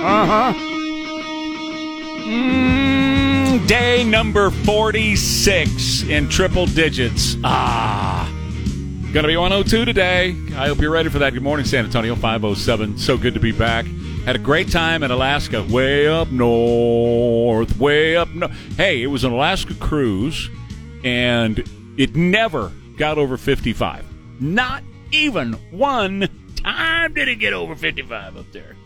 Uh huh. Mm, day number 46 in triple digits. Ah. Gonna be 102 today. I hope you're ready for that. Good morning, San Antonio 507. So good to be back. Had a great time in Alaska, way up north, way up north. Hey, it was an Alaska cruise, and it never got over 55. Not even one time did it get over 55 up there.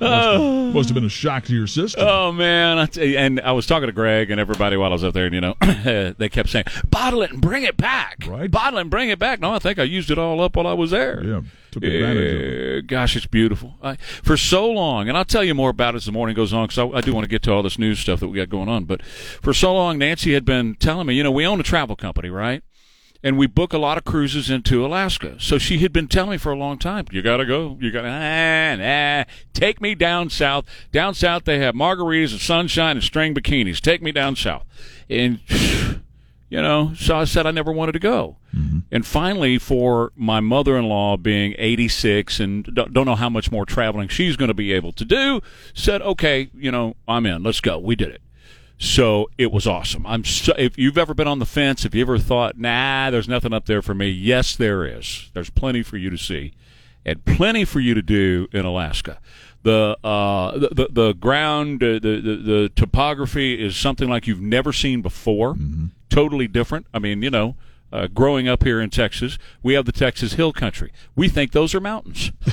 Uh, must have been a shock to your system. Oh man! I tell you, and I was talking to Greg and everybody while I was up there, and you know, they kept saying, "Bottle it and bring it back." Right. Bottle it and bring it back. No, I think I used it all up while I was there. Yeah, took advantage of it. Uh, Gosh, it's beautiful. I, for so long, and I'll tell you more about it as the morning goes on because I, I do want to get to all this news stuff that we got going on. But for so long, Nancy had been telling me, you know, we own a travel company, right? And we book a lot of cruises into Alaska. So she had been telling me for a long time, you got to go. You got to, ah, nah, take me down south. Down south, they have margaritas and sunshine and string bikinis. Take me down south. And, you know, so I said I never wanted to go. And finally, for my mother in law being 86 and don't know how much more traveling she's going to be able to do, said, okay, you know, I'm in. Let's go. We did it. So it was awesome. I'm so, if you've ever been on the fence, if you ever thought, nah, there's nothing up there for me, yes, there is. There's plenty for you to see, and plenty for you to do in Alaska. The uh, the, the the ground, uh, the, the the topography is something like you've never seen before. Totally different. I mean, you know. Uh, growing up here in Texas, we have the Texas Hill Country. We think those are mountains.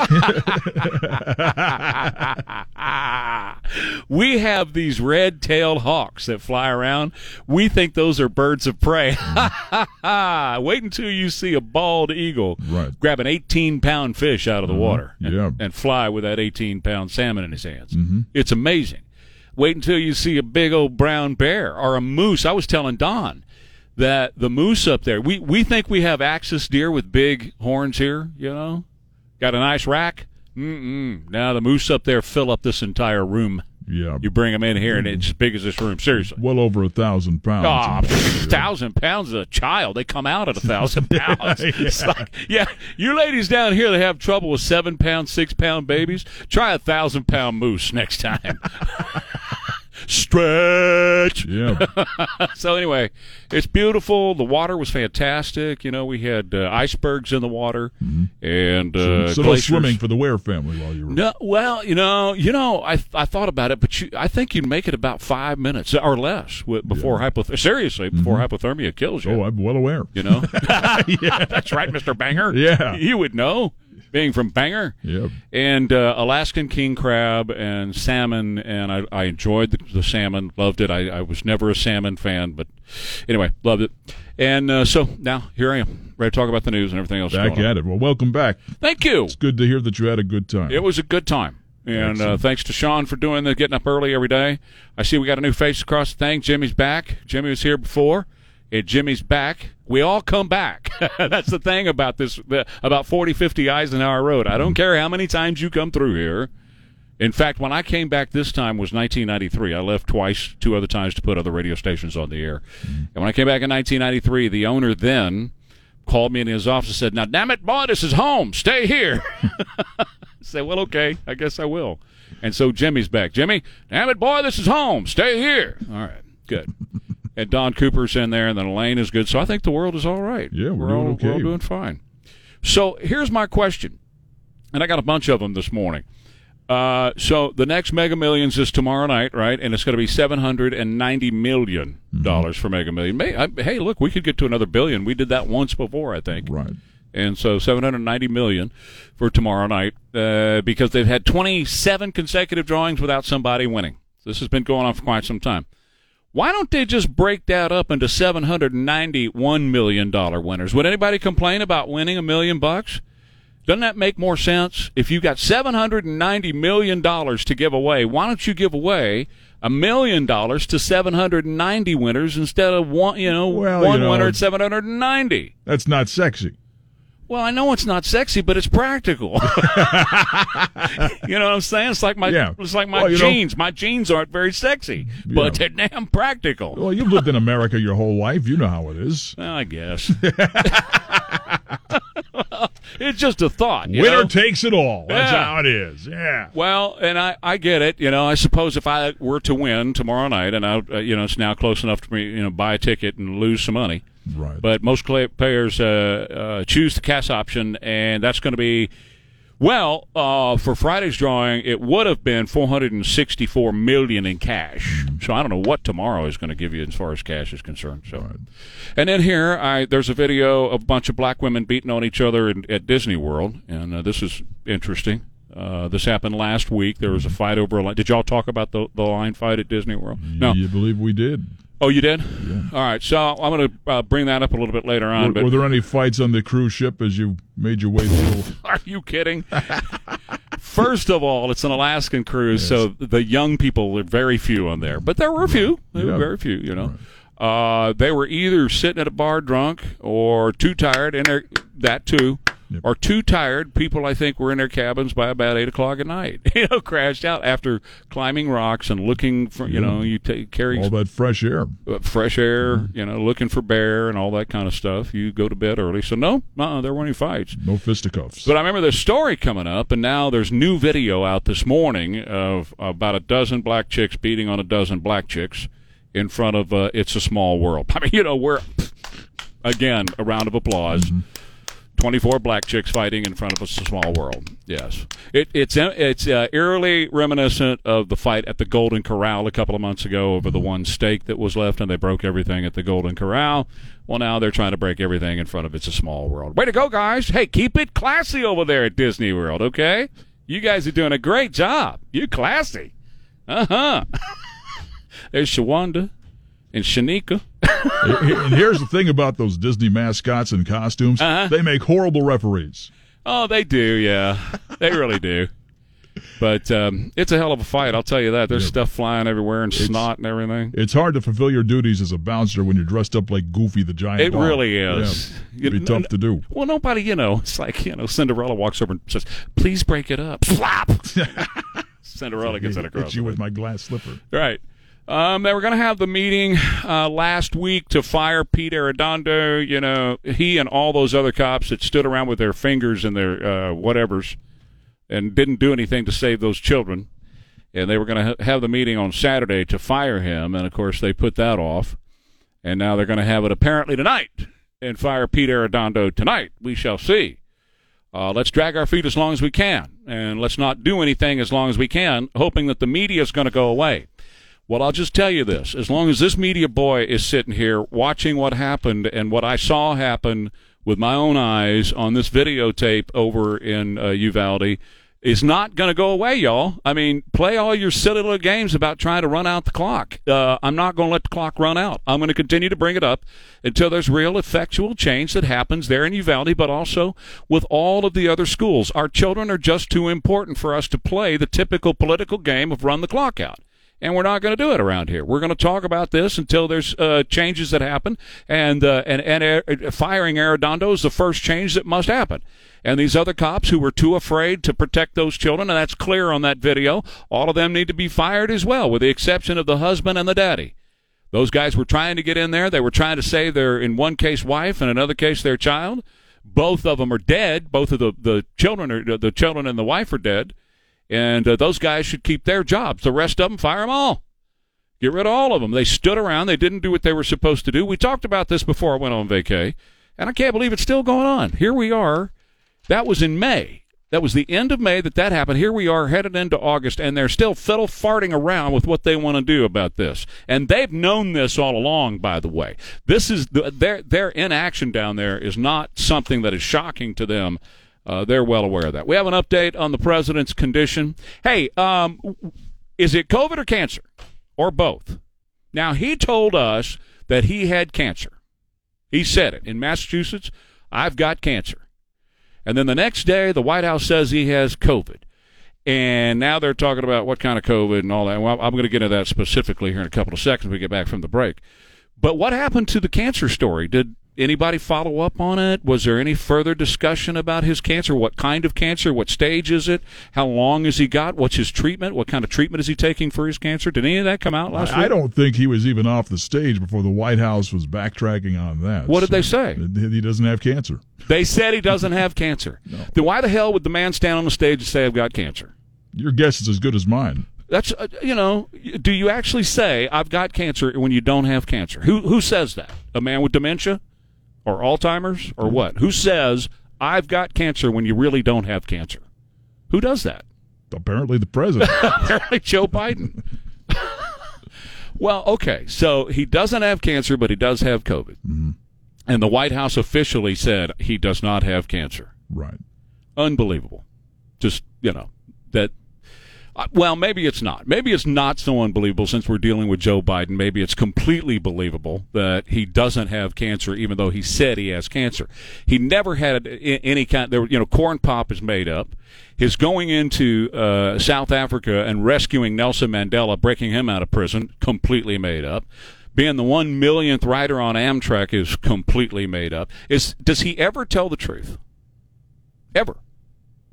we have these red-tailed hawks that fly around. We think those are birds of prey. Wait until you see a bald eagle Right. grab an 18-pound fish out of the water and, Yeah. and fly with that 18-pound salmon in his hands. It's amazing. Wait until you see a big old brown bear or a moose. I was telling Don that the moose up there, we, we think we have axis deer with big horns here, you know? Got a nice rack? Mm-mm. Now the moose up there fill up this entire room. Yeah. You bring them in here, and it's as big as this room. Seriously. well over a thousand pounds. Ah, pff, thousand pounds of a child. They come out at a thousand pounds. It's like, yeah, you ladies down here that have trouble with seven pound, six pound babies, try a thousand pound moose next time. Stretch. Yeah. So anyway, it's beautiful. The water was fantastic. You know, we had uh, icebergs in the water and uh, so no swimming for the Ware family while you were. No, well, you know, you know, I I thought about it, but you, I think you'd make it about five minutes or less wi- before hypoth- Seriously, before hypothermia kills you. Oh, I'm well aware. you know, that's right, Mister Bangor. Yeah. you would know, being from Bangor. Yeah. And uh, Alaskan king crab and salmon, and I, I enjoyed the, the salmon, loved it. I, I was never a salmon fan, but anyway, loved it. And uh, so now here I am, ready to talk about the news and everything else. Back at it. Well, welcome back. Thank you. It's good to hear that you had a good time. It was a good time. And uh, thanks to Sean for doing the getting up early every day. I see we got a new face across the thing. Jimmy's back. Jimmy was here before. And Jimmy's back. We all come back. That's the thing about this, about 40, 50 Eisenhower Road. I don't care how many times you come through here. In fact, when I came back this time was 1993. I left twice, two other times to put other radio stations on the air. And when I came back in 1993, the owner then called me in his office and said, "Now, damn it, boy, this is home. Stay here." Said, "Well, okay, I guess I will." And so Jimmy's back. Jimmy, damn it, boy, this is home. Stay here. All right, good. And Don Cooper's in there, and then Elaine is good. So I think the world is all right. Yeah, we're all, doing okay. We're all doing fine. So here's my question, and I got a bunch of them this morning. Uh, so the next Mega Millions is tomorrow night, right? And it's going to be seven hundred and ninety million dollars for Mega Million. May, I, hey, look, we could get to another billion. We did that once before, I think. Right. And so 790 million for tomorrow night uh, because they've had 27 consecutive drawings without somebody winning. This has been going on for quite some time. Why don't they just break that up into 791 million dollar winners? Would anybody complain about winning a million bucks? Doesn't that make more sense? If you've got 790 million dollars to give away, why don't you give away a million dollars to 790 winners instead of one, you know, Well, one you know- winner at 790? That's not sexy. Well, I know it's not sexy, but it's practical. you know what I'm saying? It's like my Yeah. it's like my Well, you know- jeans. my jeans aren't very sexy, but they're damn practical. Well, you've lived in America your whole life. You know how it is. I guess. it's just a thought. you Winner know? takes it all. That's Yeah. how it is. Yeah. Well, and I, I get it. You know, I suppose if I were to win tomorrow night, and I, uh, you know, it's now close enough to me, you know, buy a ticket and lose some money. Right. But most players uh, uh, choose the cash option, and that's going to be. Well, uh, for Friday's drawing, it would have been 464 million in cash. So I don't know what tomorrow is going to give you as far as cash is concerned. So, Right. and then here, I there's a video of a bunch of black women beating on each other in, at Disney World, and uh, this is interesting. Uh, this happened last week. There was a fight over a line. Did y'all talk about the the line fight at Disney World? No. You believe we did? Oh, you did. All right. So I'm going to uh, bring that up a little bit later on. Were, but were there any fights on the cruise ship as you made your way through? Are you kidding? First of all, it's an Alaskan cruise, so the young people are very few on there. But there were a few. There were very few, you know. Uh, they were either sitting at a bar drunk or too tired, and that too, Yep. or too tired. People, I think, were in their cabins by about eight o'clock at night. You know, crashed out after climbing rocks and looking for, you know, you take carry All that fresh air. uh, fresh air, you know, looking for bear and all that kind of stuff. You go to bed early, so no, uh-uh, there weren't any fights. No fisticuffs. But I remember the story coming up, and now there's new video out this morning of about a dozen black chicks beating on a dozen black chicks in front of uh, "It's a Small World." I mean, you know, we're again a round of applause. 24 black chicks fighting in front of a small world. Yes, it, it's it's uh, eerily reminiscent of the fight at the Golden Corral a couple of months ago over the one steak that was left, and they broke everything at the Golden Corral. Well, now they're trying to break everything in front of It's a Small World. Way to go, guys! Hey, keep it classy over there at Disney World, okay? You guys are doing a great job. You're classy. Uh huh. There's Shawanda and Shanika. and here's the thing about those Disney mascots and costumes Uh-huh. they make horrible referees. Oh, they do, yeah. They really do. But um, it's a hell of a fight, I'll tell you that. There's Yeah. stuff flying everywhere and it's, snot and everything. It's hard to fulfill your duties as a bouncer when you're dressed up like Goofy the Giant It Dog. really is. Yeah. It'd be You- tough to do. Well, nobody, you know, it's like, you know, Cinderella walks over and says, please break it up. Slap! Cinderella gets it across. Hit you with my glass slipper. Right. Um, they were going to have the meeting uh, last week to fire Pete Arredondo. You know, he and all those other cops that stood around with their fingers and their uh, whatevers and didn't do anything to save those children. And they were going to ha- have the meeting on Saturday to fire him. And of course, they put that off. And now they're going to have it apparently tonight and fire Pete Arredondo tonight. We shall see. Uh, let's drag our feet as long as we can, and let's not do anything as long as we can, hoping that the media is going to go away. Well, I'll just tell you this: as long as this media boy is sitting here watching what happened and what I saw happen with my own eyes on this videotape over in uh, Uvalde, is not going to go away, y'all. I mean, play all your silly little games about trying to run out the clock. Uh, I'm not going to let the clock run out. I'm going to continue to bring it up until there's real effectual change that happens there in Uvalde, but also with all of the other schools. Our children are just too important for us to play the typical political game of run the clock out and we're not going to do it around here. We're going to talk about this until there's uh, changes that happen, and uh, and and uh, firing Arredondo is the first change that must happen. And these other cops who were too afraid to protect those children, and that's clear on that video, all of them need to be fired as well, with the exception of the husband and the daddy. Those guys were trying to get in there. They were trying to save their, in one case, wife, and another case, their child. Both of them are dead. Both of the, the children are the children and the wife are dead and uh, those guys should keep their jobs. The rest of them, fire them all. Get rid of all of them. They stood around. They didn't do what they were supposed to do. We talked about this before I went on vacay, and I can't believe it's still going on. Here we are. That was in May. That was the end of May that that happened. Here we are headed into August, and they're still fiddle farting around with what they want to do about this. And they've known this all along, by the way. This is the, their their inaction down there is not something that is shocking to them. Uh, they're well aware of that. We have an update on the president's condition. Hey, um, is it COVID or cancer, or both? Now he told us that he had cancer. He said it in Massachusetts. I've got cancer. And then the next day, the White House says he has COVID. And now they're talking about what kind of COVID and all that. Well, I'm going to get into that specifically here in a couple of seconds we get back from the break. But what happened to the cancer story? Did anybody follow up on it? Was there any further discussion about his cancer? What kind of cancer? What stage is it? How long has he got? What's his treatment? What kind of treatment is he taking for his cancer? Did any of that come out last I, week? I don't think he was even off the stage before the White House was backtracking on that. What did they say? He doesn't have cancer. They said he doesn't have cancer. Then why the hell would the man stand on the stage and say, I've got cancer? Your guess is as good as mine. That's uh, you know. Do you actually say I've got cancer when you don't have cancer? Who who says that? A man with dementia, or Alzheimer's, or what? Who says I've got cancer when you really don't have cancer? Who does that? Apparently, the president. Apparently, Joe Biden. well, okay, so he doesn't have cancer, but he does have COVID, Mm-hmm. and the White House officially said he does not have cancer. right. unbelievable. Just you know that. Uh, well, maybe it's not. Maybe it's not so unbelievable since we're dealing with Joe Biden. Maybe it's completely believable that he doesn't have cancer, even though he said he has cancer. He never had any kind. There, you know, corn pop is made up. His going into uh, South Africa and rescuing Nelson Mandela, breaking him out of prison, completely made up. Being the one millionth rider on Amtrak is completely made up. Is does he ever tell the truth? Ever?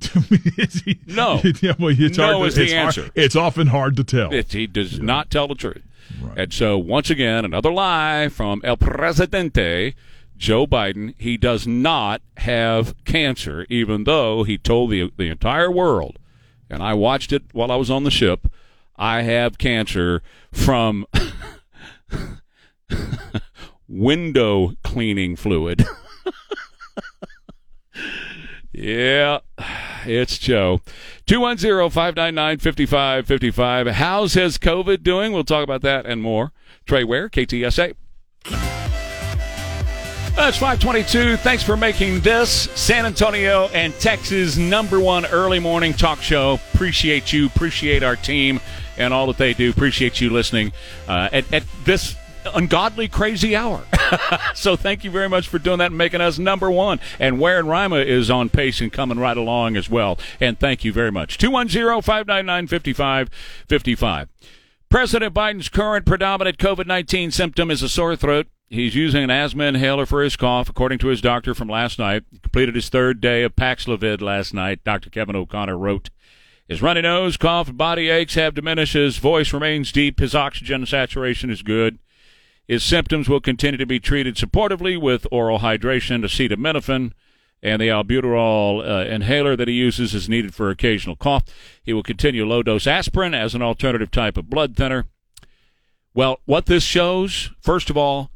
He- No. yeah, well, it's No hard is the it's hard- answer. it's often hard to tell. It, he does not tell the truth. Right. And so, once again, another lie from El Presidente, Joe Biden. He does not have cancer, even though he told the, the entire world, and I watched it while I was on the ship, I have cancer from window cleaning fluid. Yeah, it's Joe. 210-599-5555. How's his COVID doing? We'll talk about that and more. Trey Ware, KTSA. That's 522. Thanks for making this San Antonio and Texas number one early morning talk show. Appreciate you. Appreciate our team and all that they do. Appreciate you listening uh, at, at this ungodly crazy hour. so thank you very much for doing that and making us number one. And Ware and Rima is on pace and coming right along as well. And thank you very much. 210-599-5555. President Biden's current predominant COVID 19 symptom is a sore throat. He's using an asthma inhaler for his cough, according to his doctor from last night. He completed his third day of Paxlovid last night, Dr. Kevin O'Connor wrote. His runny nose, cough, and body aches have diminished. His voice remains deep. His oxygen saturation is good. His symptoms will continue to be treated supportively with oral hydration, acetaminophen, and the albuterol uh, inhaler that he uses is needed for occasional cough. He will continue low dose aspirin as an alternative type of blood thinner. Well, what this shows, first of all,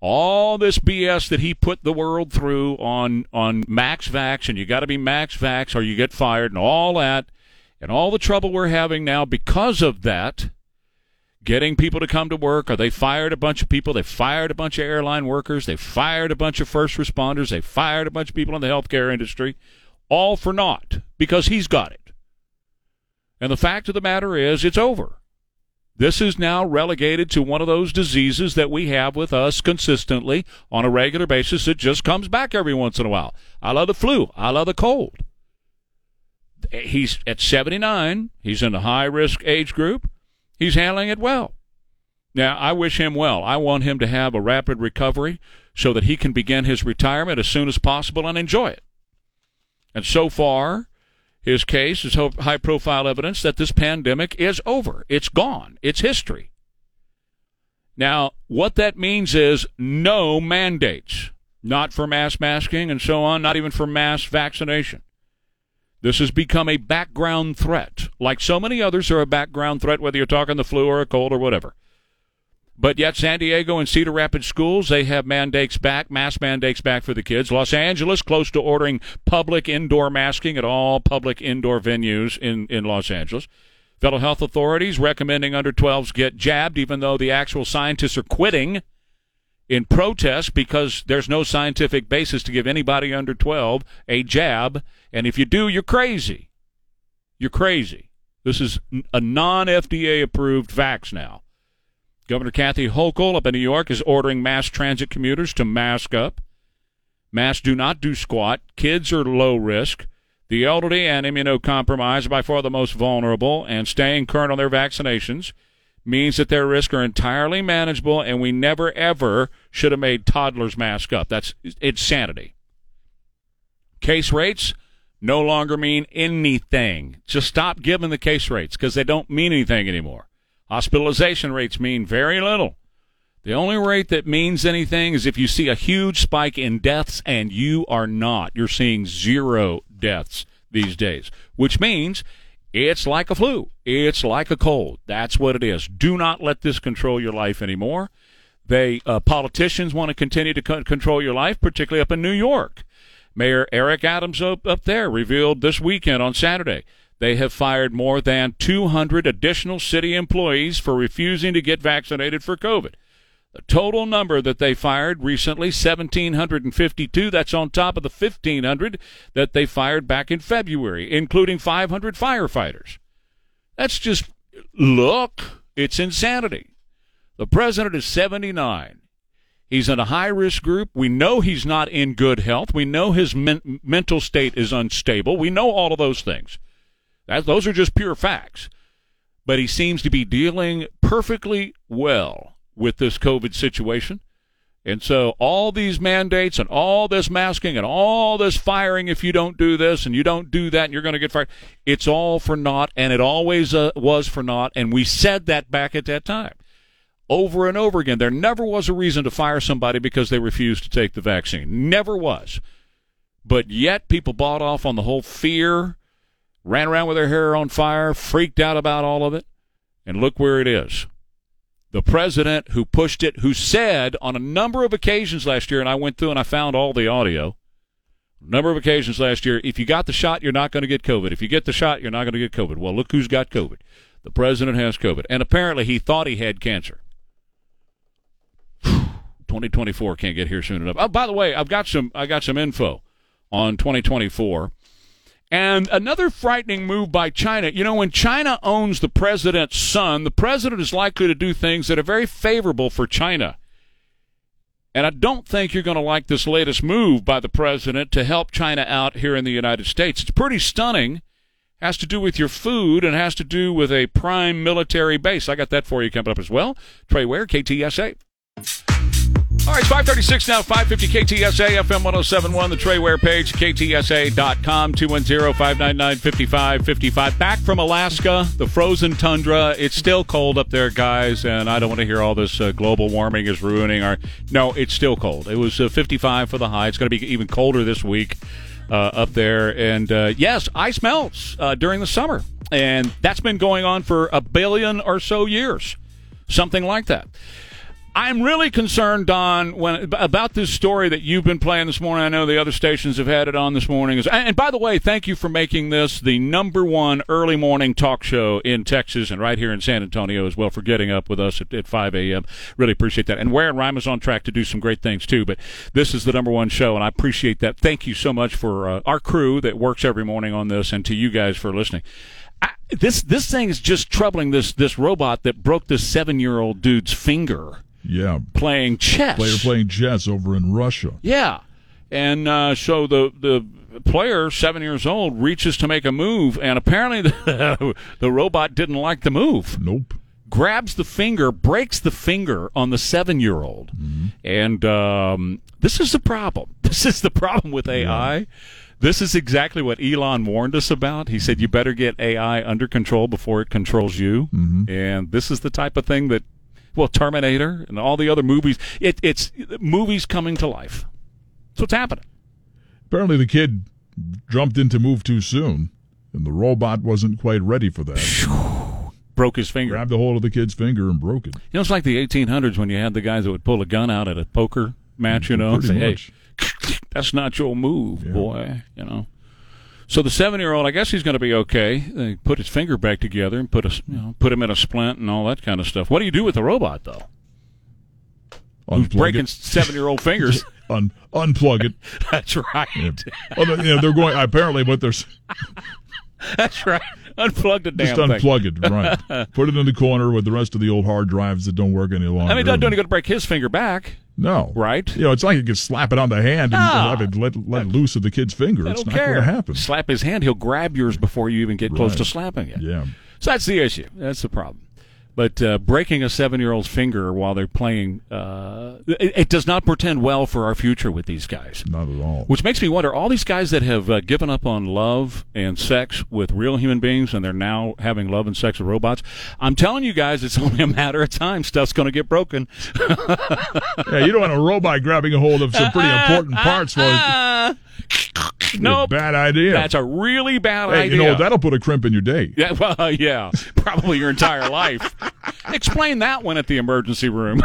all this BS that he put the world through on on Max Vax, and you got to be Max Vax or you get fired, and all that, and all the trouble we're having now because of that getting people to come to work, or they fired a bunch of people. They fired a bunch of airline workers. They fired a bunch of first responders. They fired a bunch of people in the healthcare industry, all for naught because he's got it. And the fact of the matter is, it's over. This is now relegated to one of those diseases that we have with us consistently on a regular basis. It just comes back every once in a while. I love the flu. I love the cold. He's at 79. He's in the high risk age group. He's handling it well. Now, I wish him well. I want him to have a rapid recovery so that he can begin his retirement as soon as possible and enjoy it. And so far, his case is high profile evidence that this pandemic is over. It's gone. It's history. Now, what that means is no mandates, not for mass masking and so on, not even for mass vaccination. This has become a background threat, like so many others are a background threat, whether you're talking the flu or a cold or whatever. But yet, San Diego and Cedar Rapids schools, they have mandates back, mask mandates back for the kids. Los Angeles, close to ordering public indoor masking at all public indoor venues in, in Los Angeles. Federal health authorities recommending under 12s get jabbed, even though the actual scientists are quitting in protest because there's no scientific basis to give anybody under 12 a jab. And if you do, you're crazy. You're crazy. This is a non FDA approved vax now. Governor Kathy Hochul up in New York is ordering mass transit commuters to mask up. Masks do not do squat. Kids are low risk. The elderly and immunocompromised are by far the most vulnerable, and staying current on their vaccinations means that their risks are entirely manageable, and we never ever should have made toddlers mask up. That's insanity. Case rates no longer mean anything. Just stop giving the case rates because they don't mean anything anymore. Hospitalization rates mean very little. The only rate that means anything is if you see a huge spike in deaths and you are not. You're seeing zero deaths these days, which means it's like a flu. It's like a cold. That's what it is. Do not let this control your life anymore. They uh, politicians want to continue to co- control your life, particularly up in New York. Mayor Eric Adams up, up there revealed this weekend on Saturday they have fired more than 200 additional city employees for refusing to get vaccinated for COVID. The total number that they fired recently, 1,752. That's on top of the 1,500 that they fired back in February, including 500 firefighters. That's just, look, it's insanity. The president is 79. He's in a high risk group. We know he's not in good health. We know his men- mental state is unstable. We know all of those things. That, those are just pure facts. But he seems to be dealing perfectly well with this COVID situation. And so all these mandates and all this masking and all this firing if you don't do this and you don't do that and you're going to get fired, it's all for naught and it always uh, was for naught. And we said that back at that time over and over again. There never was a reason to fire somebody because they refused to take the vaccine. Never was. But yet people bought off on the whole fear, ran around with their hair on fire, freaked out about all of it. And look where it is the president who pushed it, who said on a number of occasions last year, and I went through and I found all the audio, number of occasions last year, if you got the shot, you're not going to get COVID. If you get the shot, you're not going to get COVID. Well, look who's got COVID. The president has COVID. And apparently he thought he had cancer. 2024 can't get here soon enough. Oh, by the way, I've got some I got some info on 2024. And another frightening move by China. You know, when China owns the president's son, the president is likely to do things that are very favorable for China. And I don't think you're going to like this latest move by the president to help China out here in the United States. It's pretty stunning. Has to do with your food and has to do with a prime military base. I got that for you coming up as well. Trey Ware, KTSA. All right, 536 now, 550 KTSA, FM 1071, the Trey Ware page, ktsa.com, 210 599 5555. Back from Alaska, the frozen tundra. It's still cold up there, guys, and I don't want to hear all this uh, global warming is ruining our. No, it's still cold. It was uh, 55 for the high. It's going to be even colder this week uh, up there. And uh, yes, ice melts uh, during the summer, and that's been going on for a billion or so years, something like that. I'm really concerned, Don, when about this story that you've been playing this morning. I know the other stations have had it on this morning. And by the way, thank you for making this the number one early morning talk show in Texas and right here in San Antonio as well for getting up with us at, at 5 a.m. Really appreciate that. And Ware and Rhyme is on track to do some great things too. But this is the number one show, and I appreciate that. Thank you so much for uh, our crew that works every morning on this, and to you guys for listening. I, this this thing is just troubling. This this robot that broke this seven year old dude's finger yeah. Playing chess. Player playing chess over in Russia. Yeah. And uh, so the the player, seven years old, reaches to make a move, and apparently the, the robot didn't like the move. Nope. Grabs the finger, breaks the finger on the seven year old. Mm-hmm. And um, this is the problem. This is the problem with AI. Yeah. This is exactly what Elon warned us about. He said, You better get AI under control before it controls you. Mm-hmm. And this is the type of thing that well, Terminator and all the other movies. It, it's movies coming to life. That's what's happening. Apparently, the kid jumped in to move too soon, and the robot wasn't quite ready for that. broke his finger. Grabbed a hold of the kid's finger and broke it. You know, it's like the 1800s when you had the guys that would pull a gun out at a poker match, you know, and say, much. hey, that's not your move, yeah. boy, you know. So the seven-year-old, I guess he's going to be okay. They put his finger back together and put a, you know, put him in a splint and all that kind of stuff. What do you do with the robot though? Unplug Who's breaking it. seven-year-old fingers? Un- unplug it. That's right. Yeah. Well, you know, they're going apparently, but there's. That's right. Unplug the damn Just unplug it, right? Put it in the corner with the rest of the old hard drives that don't work any longer. I mean, don't, don't going to break his finger back. No. Right? You know, it's like you can slap it on the hand and, ah. let, let, let loose of the kid's finger. It's not going to happen. Slap his hand, he'll grab yours before you even get right. close to slapping it. Yeah. So that's the issue. That's the problem. But uh, breaking a seven-year-old's finger while they're playing, uh, it, it does not portend well for our future with these guys. Not at all. Which makes me wonder: all these guys that have uh, given up on love and sex with real human beings, and they're now having love and sex with robots. I'm telling you guys, it's only a matter of time. Stuff's going to get broken. yeah, you don't want a robot grabbing a hold of some pretty important parts. Well, no, bad idea. That's a really bad hey, idea. You know that'll put a crimp in your day. Yeah, well, yeah, probably your entire life. Explain that one at the emergency room.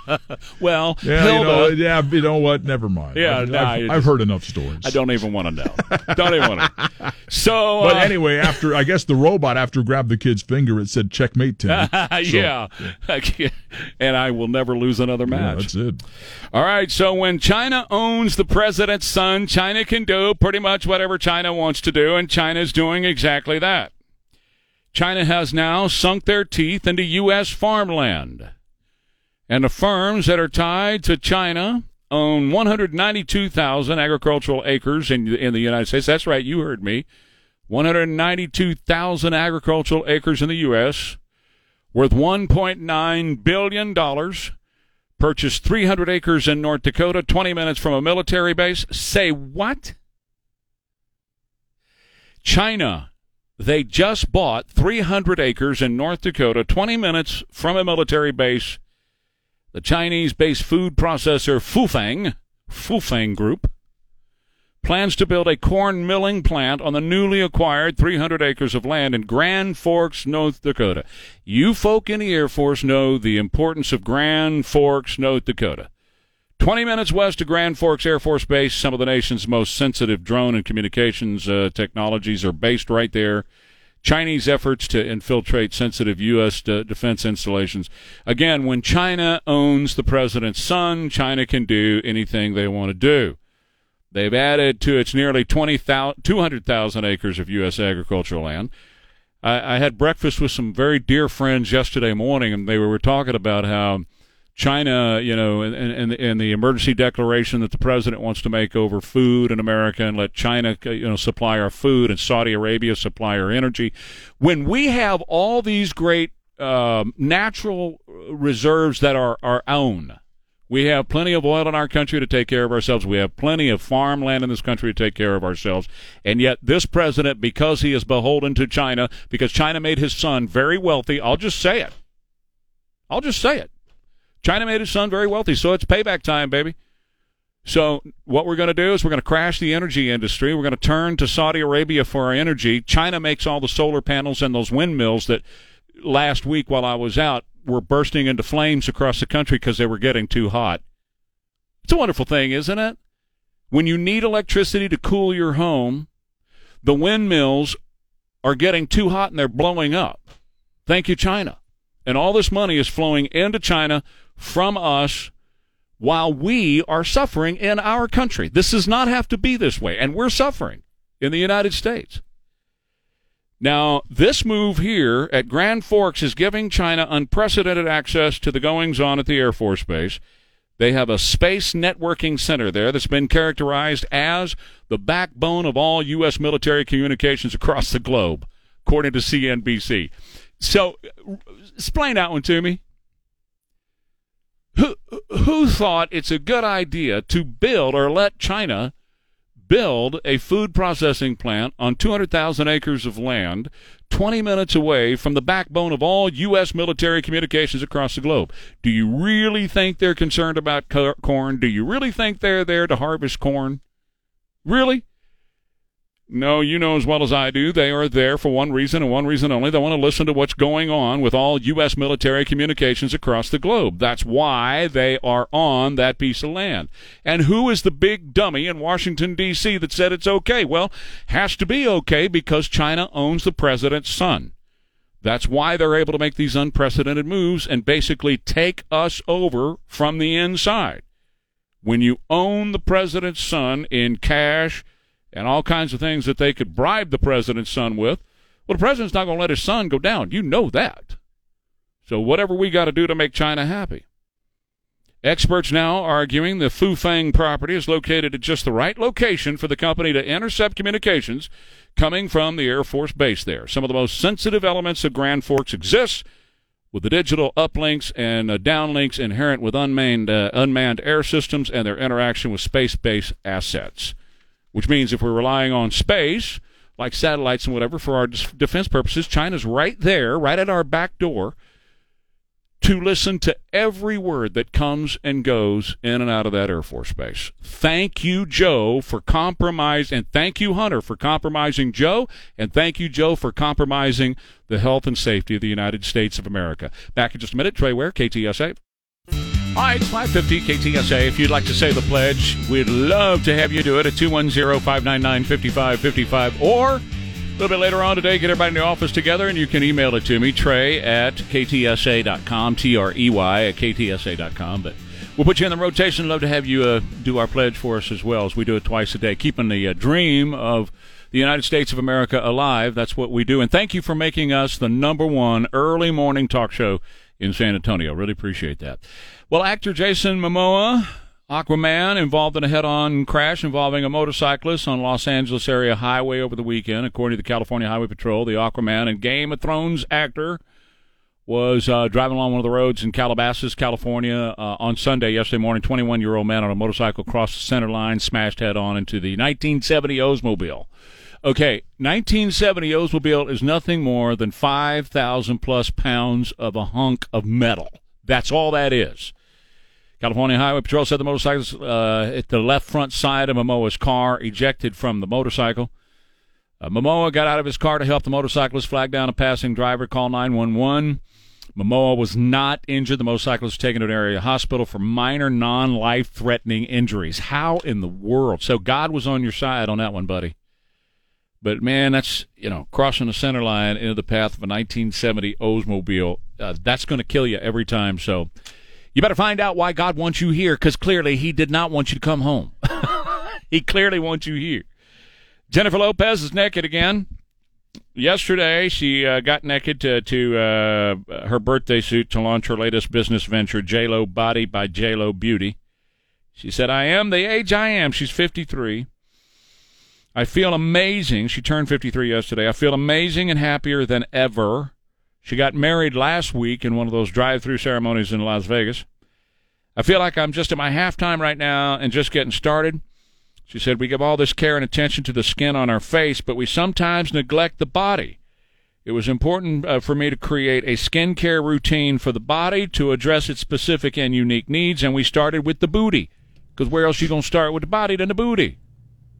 well, yeah, Hilda, you know, yeah, you know what? Never mind. Yeah, I've, nah, I've, I've just- heard enough stories. I don't even want to know. don't even want to. So, But uh, anyway, after I guess the robot after grabbed the kid's finger, it said checkmate Tim. So, yeah, and I will never lose another yeah, match. that's it. All right, so when China owns the president's son, China can do pretty much whatever China wants to do, and China's doing exactly that. China has now sunk their teeth into U.S. farmland. And the firms that are tied to China own 192,000 agricultural acres in, in the United States. That's right, you heard me. 192,000 agricultural acres in the U.S., worth $1.9 billion purchased 300 acres in North Dakota, 20 minutes from a military base. Say what? China. They just bought 300 acres in North Dakota, 20 minutes from a military base. The Chinese based food processor Fufeng, Fufeng Group, plans to build a corn milling plant on the newly acquired 300 acres of land in Grand Forks, North Dakota. You folk in the Air Force know the importance of Grand Forks, North Dakota. 20 minutes west of Grand Forks Air Force Base, some of the nation's most sensitive drone and communications uh, technologies are based right there. Chinese efforts to infiltrate sensitive U.S. de- defense installations. Again, when China owns the president's son, China can do anything they want to do. They've added to its nearly 20,000 200,000 acres of U.S. agricultural land. I, I had breakfast with some very dear friends yesterday morning, and they were talking about how China, you know, and, and, and the emergency declaration that the president wants to make over food in America and let China, you know, supply our food and Saudi Arabia supply our energy. When we have all these great um, natural reserves that are our own, we have plenty of oil in our country to take care of ourselves. We have plenty of farmland in this country to take care of ourselves. And yet, this president, because he is beholden to China, because China made his son very wealthy, I'll just say it. I'll just say it. China made his son very wealthy, so it's payback time, baby. So, what we're going to do is we're going to crash the energy industry. We're going to turn to Saudi Arabia for our energy. China makes all the solar panels and those windmills that last week while I was out were bursting into flames across the country because they were getting too hot. It's a wonderful thing, isn't it? When you need electricity to cool your home, the windmills are getting too hot and they're blowing up. Thank you, China. And all this money is flowing into China from us while we are suffering in our country. This does not have to be this way, and we're suffering in the United States. Now, this move here at Grand Forks is giving China unprecedented access to the goings on at the Air Force Base. They have a space networking center there that's been characterized as the backbone of all U.S. military communications across the globe, according to CNBC. So, explain that one to me. Who, who thought it's a good idea to build or let China build a food processing plant on 200,000 acres of land 20 minutes away from the backbone of all U.S. military communications across the globe. Do you really think they're concerned about co- corn? Do you really think they're there to harvest corn? Really? No, you know as well as I do, they are there for one reason and one reason only. They want to listen to what's going on with all U.S. military communications across the globe. That's why they are on that piece of land. And who is the big dummy in Washington, D.C. that said it's okay? Well, has to be okay because China owns the president's son. That's why they're able to make these unprecedented moves and basically take us over from the inside. When you own the president's son in cash, and all kinds of things that they could bribe the president's son with. Well, the president's not going to let his son go down. You know that. So, whatever we got to do to make China happy. Experts now arguing the Fufeng property is located at just the right location for the company to intercept communications coming from the Air Force Base there. Some of the most sensitive elements of Grand Forks exist with the digital uplinks and uh, downlinks inherent with unmanned, uh, unmanned air systems and their interaction with space based assets. Which means if we're relying on space, like satellites and whatever, for our defense purposes, China's right there, right at our back door to listen to every word that comes and goes in and out of that Air Force base. Thank you, Joe, for compromise, and thank you, Hunter, for compromising Joe, and thank you, Joe, for compromising the health and safety of the United States of America. Back in just a minute, Trey Ware, KTSA. All right, it's 550 KTSA. If you'd like to say the pledge, we'd love to have you do it at 210 599 5555 or a little bit later on today, get everybody in the office together, and you can email it to me, Trey at ktsa.com, T R E Y at ktsa.com. But we'll put you in the rotation. Love to have you uh, do our pledge for us as well as we do it twice a day, keeping the uh, dream of the United States of America alive. That's what we do. And thank you for making us the number one early morning talk show in San Antonio. Really appreciate that. Well, actor Jason Momoa Aquaman involved in a head on crash involving a motorcyclist on Los Angeles area highway over the weekend. According to the California Highway Patrol, the Aquaman and Game of Thrones actor was uh, driving along one of the roads in Calabasas, California uh, on Sunday, yesterday morning. 21 year old man on a motorcycle crossed the center line, smashed head on into the 1970 Oldsmobile. Okay, 1970 Oldsmobile is nothing more than 5,000 plus pounds of a hunk of metal. That's all that is. California Highway Patrol said the motorcyclist uh, at the left front side of Momoa's car ejected from the motorcycle. Uh, Momoa got out of his car to help the motorcyclist flag down a passing driver, call 911. Momoa was not injured. The motorcyclist was taken to an area hospital for minor non life threatening injuries. How in the world? So God was on your side on that one, buddy. But man, that's, you know, crossing the center line into the path of a 1970 Oldsmobile. Uh, that's going to kill you every time. So you better find out why God wants you here because clearly He did not want you to come home. he clearly wants you here. Jennifer Lopez is naked again. Yesterday, she uh, got naked to, to uh, her birthday suit to launch her latest business venture, JLo Body by JLo Beauty. She said, I am the age I am. She's 53. I feel amazing. She turned 53 yesterday. I feel amazing and happier than ever. She got married last week in one of those drive through ceremonies in Las Vegas. I feel like I'm just at my halftime right now and just getting started. She said, We give all this care and attention to the skin on our face, but we sometimes neglect the body. It was important uh, for me to create a skincare routine for the body to address its specific and unique needs, and we started with the booty. Because where else you going to start with the body than the booty?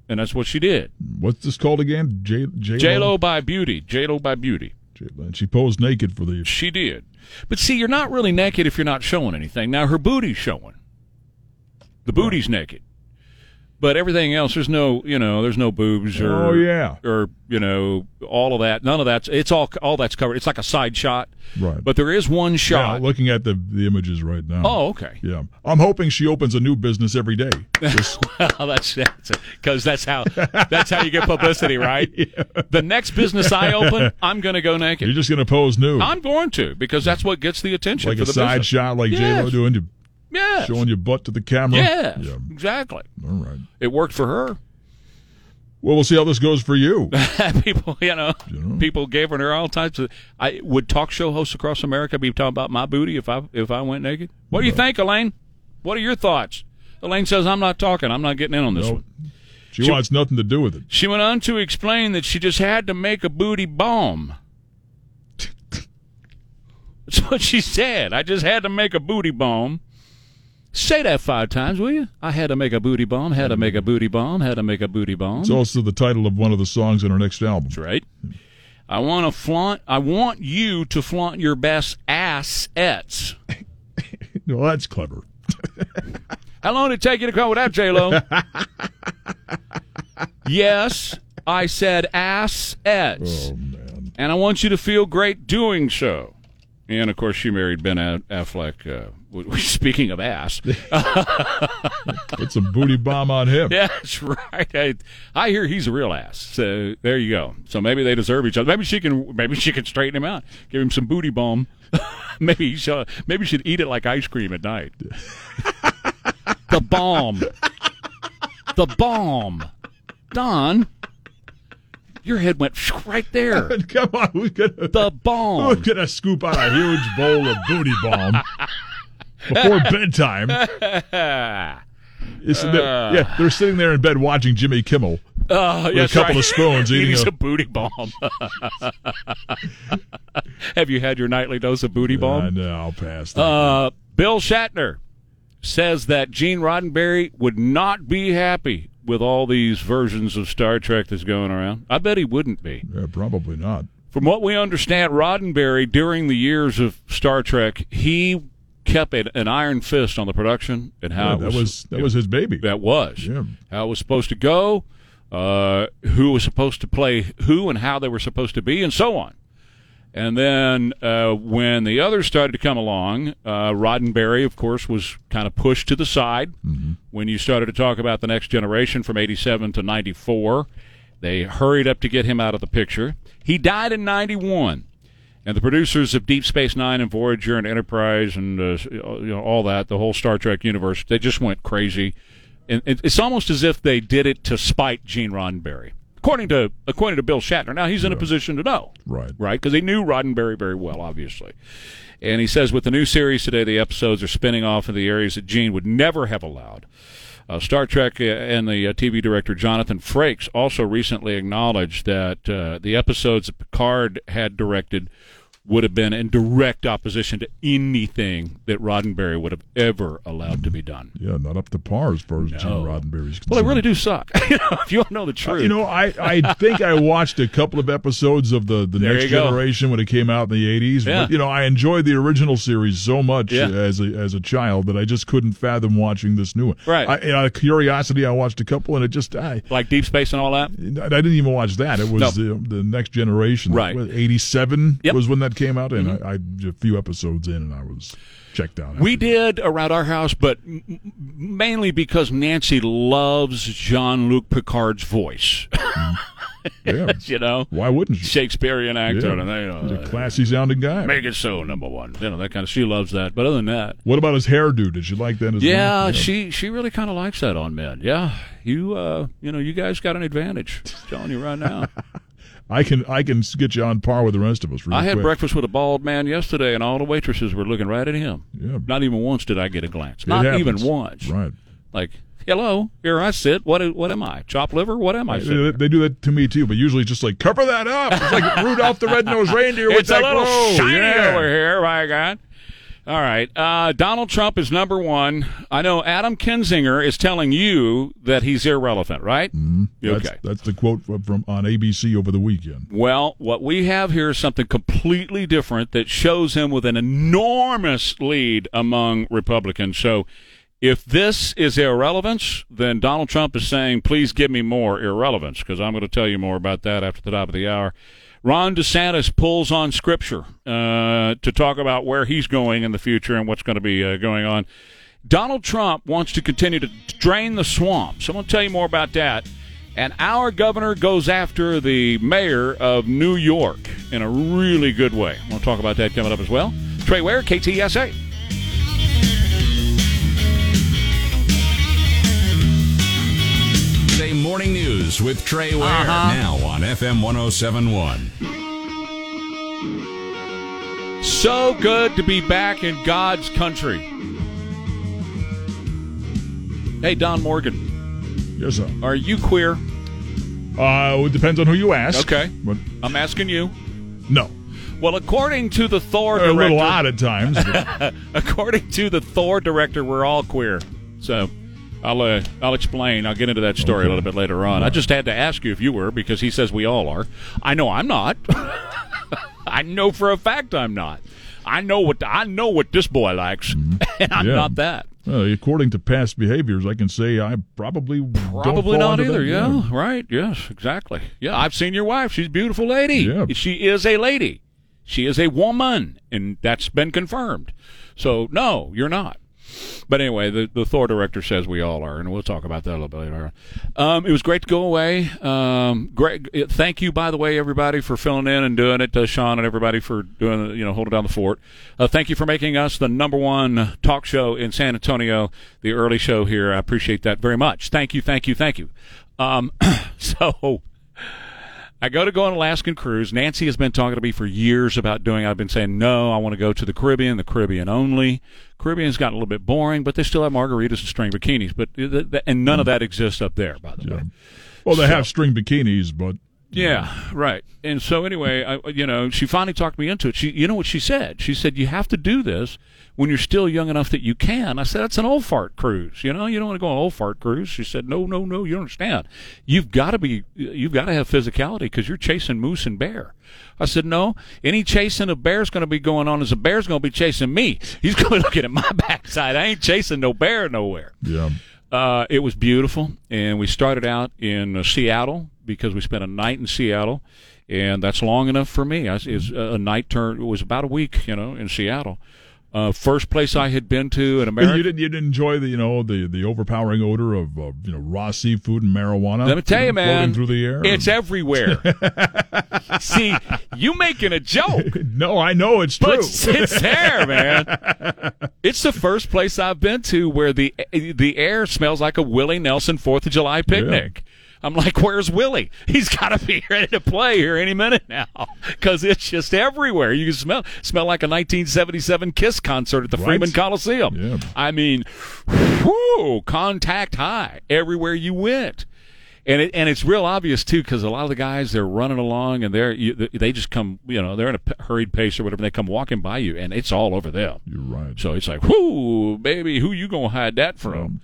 And that's what she did. What's this called again? J J J-Lo by Beauty. J-Lo by Beauty. And she posed naked for the. She did. But see, you're not really naked if you're not showing anything. Now her booty's showing. The booty's right. naked but everything else there's no you know there's no boobs or oh yeah. or you know all of that. None of that's it's all all that's covered. It's like a side shot. Right. But there is one shot. yeah, looking at the the images right now. Oh okay. Yeah. I'm hoping she opens a new business every day. Well that's that's because that's, how that's how you get publicity right? Yeah. the next business i open i'm gonna go naked. You're just gonna pose nude i'm going to because that's what gets the attention like a side business. shot like yes. j-lo doing yeah. Showing your butt to the camera. Yes, yeah. Exactly. All right. It worked for her. Well, we'll see how this goes for you. people, you know, you know, people gave her all types of. I would talk show hosts across America be talking about my booty if I if I went naked. What do you think, Elaine? What are your thoughts? Elaine says I'm not talking. I'm not getting in on this nope. one. She, she, wants nothing to do with it. She went on to explain that she just had to make a booty bomb. That's what she said. I just had to make a booty bomb. Say that five times, will you? I had to make a booty bomb, had to make a booty bomb, had to make a booty bomb. It's also the title of one of the songs on our next album. That's right. I want to flaunt. I want you to flaunt your best ass assets. well, that's clever. How long did it take you to come with that, J Lo? yes, I said assets. Oh man! And I want you to feel great doing so. And of course, she married Ben Affleck. Uh, speaking of ass, put some booty bomb on him. Yeah, that's right. I, I, hear he's a real ass. So there you go. So maybe they deserve each other. Maybe she can. Maybe she can straighten him out. Give him some booty bomb. maybe he should. Maybe should eat it like ice cream at night. the bomb. The bomb. Don. Your head went right there. Come on, who's gonna The bomb. who's gonna scoop out a huge bowl of booty bomb before bedtime? It's- they're- yeah, they're sitting there in bed watching Jimmy Kimmel. Uh, a couple of spoons, eating eating a- some booty bomb. Have you had your nightly dose of booty bomb? know, I'll pass. that. Uh, Bill Shatner says that Gene Roddenberry would not be happy with all these versions of Star Trek that's going around. I bet he wouldn't be. yeah, probably not. From what we understand, Roddenberry, during the years of Star Trek, he kept a, an iron fist on the production and how Yeah, it that was that was his baby. that was Yeah. how it was supposed to go, uh, who was supposed to play who, and how they were supposed to be, and so on. And then uh, when the others started to come along, uh, Roddenberry, of course, was kind of pushed to the side. When you started to talk about the next generation from 87 to 94, they hurried up to get him out of the picture. He died in 91. And the producers of Deep Space Nine and Voyager and Enterprise and uh, you know all that, the whole Star Trek universe, they just went crazy. And it's almost as if they did it to spite Gene Roddenberry, according to according to Bill Shatner. Now he's in a position to know, Right. right? Because he knew Roddenberry very well, obviously. And he says with the new series today, the episodes are spinning off in the areas that Gene would never have allowed. Uh, Star Trek uh, and the uh, TV director Jonathan Frakes also recently acknowledged that uh, the episodes Picard had directed would have been in direct opposition to anything that Roddenberry would have ever allowed to be done. Yeah, not up to par as far as Gene Roddenberry's concerned. Well, they really do suck. if you want to know the Uh, truth. You know, I, I think I watched a couple of episodes of the, the There Next. Generation when it came out in the 80s. Yeah. But, you know, I enjoyed the original series so much Yeah. as a as a child that I just couldn't fathom watching this new one. Right. I, out of curiosity, I watched a couple and it just, I, like Deep Space and all that. I didn't even watch that. It was the, the Next Generation. Right. What, 87 Yep. Was when that came out. And I, I, a few episodes in and I was checked out. We did around our house, but m- mainly because Nancy loves Jean Luc Picard's voice. that. Yeah. you know, Why wouldn't she? Shakespearean actor. Yeah. And they, He's uh, a classy sounding guy. make it so, number one. You know, that kind of. She loves that. But other than that, What about his hairdo? Did you like that as yeah, well? she she really kind of likes that on men. Yeah, you uh, you know, you guys got an advantage. I'm telling you right now. I can I can get you on par with the rest of us. I had quick. breakfast with a bald man yesterday, and all the waitresses were looking right at him. Yeah. Not even once did I get a glance. It Not even once. Right. Like, hello, here I sit. What what am I? Chop liver? What am I? They, they do that to me too, but usually just like cover that up. It's like Rudolph the Red-Nosed Reindeer with It's a that little glow. shiny yeah. over here, my God. All right. Uh, Donald Trump is number one. I know Adam Kinzinger is telling you that he's irrelevant, right? Mm, That's, Okay. that's the quote from, from on ABC over the weekend. Well, what we have here is something completely different that shows him with an enormous lead among Republicans. So if this is irrelevance, then Donald Trump is saying, please give me more irrelevance, because I'm going to tell you more about that after the top of the hour. Ron DeSantis pulls on Scripture uh, to talk about where he's going in the future and what's going to be uh, going on. Donald Trump wants to continue to drain the swamp. So I'm going to tell you more about that. And our governor goes after the mayor of New York in a really good way. We'll talk about that coming up as well. Trey Ware, KTSA. Day morning news with Trey Ware Uh-huh. now on FM 1071. So good to be back in God's country. Hey, Don Morgan, Yes, sir. are you queer? Uh, it depends on who you ask. Okay. But I'm asking you. no. Well, according to the Thor A director, little odd at times. but- according to the Thor director, we're all queer. So I'll uh, I'll explain. I'll get into that story a little bit later on. I just had to ask you if you were because he says we all are. I know I'm not. I know for a fact I'm not. I know what I know what this boy likes, and I'm Mm-hmm. Yeah. not that. well, according to past behaviors, I can say I probably Probably not either. that. Yeah, right. Yes, exactly. Yeah, I've seen your wife. She's a beautiful lady. Yeah. She is a lady. She is a woman, and that's been confirmed. So no, you're not. But anyway, the, the Thor director says we all are, and we'll talk about that a little bit later. Um, it was great to go away. Um, great. Thank you, by the way, everybody for filling in and doing it. Uh, Sean and everybody for doing, you know, holding down the fort. Uh, thank you for making us the number one talk show in San Antonio, the early show here. I appreciate that very much. Thank you, thank you, thank you. Um, so I go to go on an Alaskan cruise. Nancy has been talking to me for years about doing. I've been saying no. I want to go to the Caribbean, the Caribbean only. Caribbean's gotten a little bit boring, but they still have margaritas and string bikinis. But uh, th- and none of mm. that exists up there, by the way. Well, they have string bikinis, but Yeah, right. And so anyway, I, you know, she finally talked me into it. She, you know what she said? She said you have to do this when you're still young enough that you can. I said that's an old fart cruise. You know, you don't want to go on an old fart cruise. She said no, no, no. You don't understand. You've got to be, you've got to have physicality because you're chasing moose and bear. I said no. Any chasing a bear's going to be going on is a bear's going to be chasing me. He's going to be looking at my backside. I ain't chasing no bear nowhere. yeah. Uh, it was beautiful, and we started out in uh, Seattle because we spent a night in Seattle, and that's long enough for me. I, it's a a night turn. It was about a week, you know, in Seattle. Uh, first place I had been to in America. you didn't you didn't enjoy the you know the the overpowering odor of uh, you know raw seafood and marijuana. Let me tell you, know, man, through the air. it's everywhere. See, you making a joke. no, I know it's But true. it's there, man. It's the first place I've been to where the the air smells like a Willie Nelson Fourth of July picnic. I'm like, where's Willie? He's got to be ready to play here any minute now because it's just everywhere. You can smell smell like a 1977 Kiss concert at the Right. Freeman Coliseum. Yeah. I mean, whoo, contact high everywhere you went. And it, and it's real obvious too because a lot of the guys they're running along and they're you, they just come you know they're in a p- hurried pace or whatever and they come walking by you and it's all over them. You're right. So it's like, whoo, baby, who you gonna hide that from?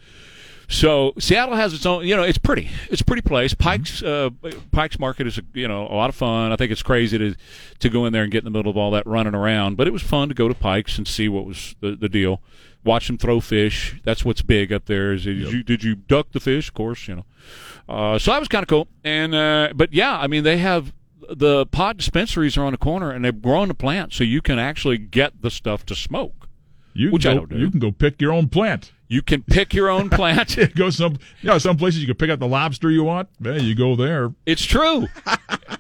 So Seattle has its own, you know, it's pretty. It's a pretty place. Pike's uh, Pike's Market is, you know, a lot of fun. I think it's crazy to to go in there and get in the middle of all that running around, but it was fun to go to Pike's and see what was the, the deal. Watch them throw fish. That's what's big up there. Is did you did you duck the fish? Of course, you know. Uh, so that was kind of cool. And uh, but yeah, I mean they have the pot dispensaries are on the corner and they've grown the plant so you can actually get the stuff to smoke. you can which I don't do. You can go pick your own plant. You can pick your own plant. go some yeah some places you can pick out the lobster you want. Yeah, you go there. It's true.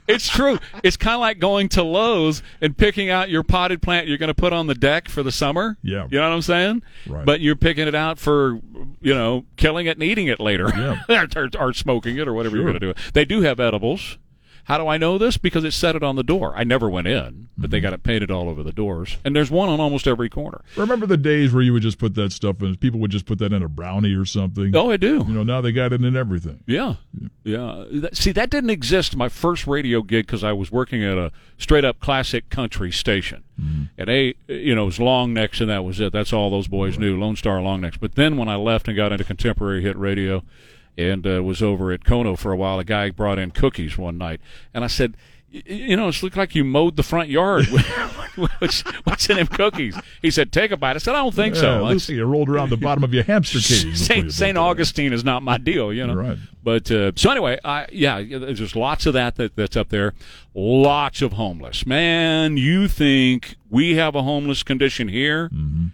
it's true. It's kind of like going to Lowe's and picking out your potted plant you're going to put on the deck for the summer. Yeah. You know what I'm saying? Right. But you're picking it out for, you know, killing it and eating it later. Yeah. or, or smoking it or whatever you're going to do. They do have edibles. How do I know this? Because it said it on the door. I never went in, but they Mm-hmm. got it painted all over the doors. And there's one on almost every corner. Remember the days where you would just put that stuff in? People would just put that in a brownie or something. Oh, I do. You know, now they got it in everything. Yeah, yeah. That- See, that didn't exist my first radio gig because I was working at a straight up classic country station, and they, you know, it was Long Necks, and that was it. That's all those boys knew, Lone Star Long Necks. But then when I left and got into contemporary hit radio, and uh, was over at Kono for a while, a guy brought in cookies one night, and I said. "Y- You know, it's looked like you mowed the front yard. what's, what's in them cookies? He said, "Take a bite." I said, "I don't think so." Yeah, I Lucy, you rolled around the bottom of your hamster cage. Saint Saint. Augustine is not my deal, you know. Right. But uh, so anyway, I yeah, there's just lots of that, that that's up there. Lots of homeless. Man, you think we have a homeless condition here? Mm-hmm.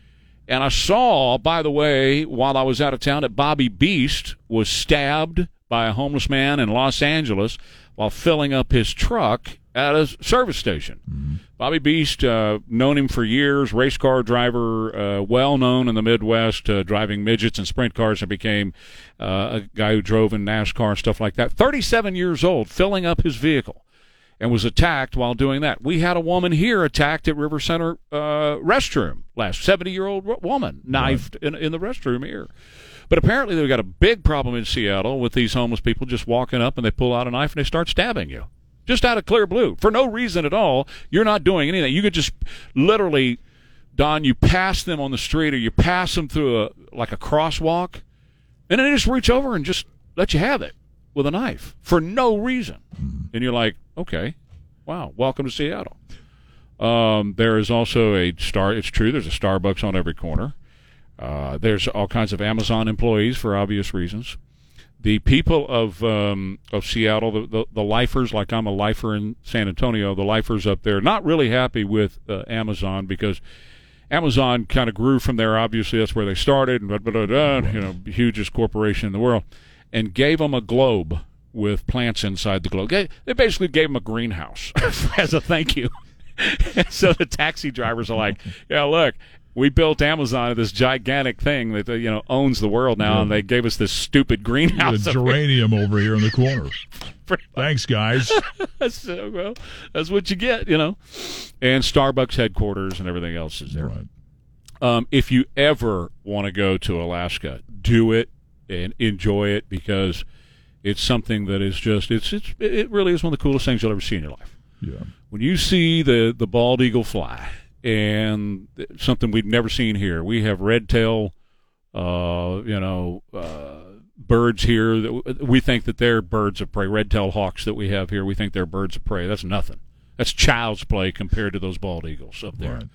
And I saw, by the way, while I was out of town, that Bobby East was stabbed by a homeless man in Los Angeles while filling up his truck at a service station. Bobby East, uh, known him for years, race car driver, uh, well known in the Midwest, uh, driving midgets and sprint cars, and became uh, a guy who drove in NASCAR and stuff like that. 37 years old, filling up his vehicle, and was attacked while doing that. We had a woman here attacked at River Center uh, restroom last 70 year old woman knifed in, in the restroom here. But apparently they've got a big problem in Seattle with these homeless people just walking up and they pull out a knife and they start stabbing you. Just out of clear blue. For no reason at all. You're not doing anything. You could just literally, Don, you pass them on the street or you pass them through a like a crosswalk and then they just reach over and just let you have it with a knife for no reason. And you're like, okay, wow, welcome to Seattle. Um, there is also a star. It's true. There's a Starbucks on every corner. Uh, there's all kinds of Amazon employees for obvious reasons. The people of um, of Seattle, the, the the lifers, like I'm a lifer in San Antonio, the lifers up there, not really happy with uh, Amazon because Amazon kind of grew from there. Obviously, that's where they started, and blah, blah, blah, you know, hugest corporation in the world, and gave them a globe with plants inside the globe. They basically gave them a greenhouse as a thank you. so the taxi drivers are like, "Yeah, look, we built Amazon, this gigantic thing that you know owns the world now, and they gave us this stupid greenhouse." the up here." geranium over here in the corner. Thanks, guys. So, well, that's what you get, you know. And Starbucks headquarters and everything else is there. right. Um, if you ever want to go to Alaska, do it and enjoy it because it's something that is just it's it's it really is one of the coolest things you'll ever see in your life. Yeah. When you see the the bald eagle fly and something we've never seen here, we have red tail, uh, you know, uh, birds here that we think that they're birds of prey. Red tail hawks that we have here, we think they're birds of prey. That's nothing. That's child's play compared to those bald eagles up there. Right.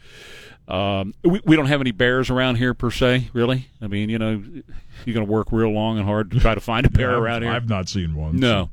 Um, we, we don't have any bears around here per se, really. I mean, you know, you're going to work real long and hard to try to find a bear Yeah, I've- around here. I've not seen one. no,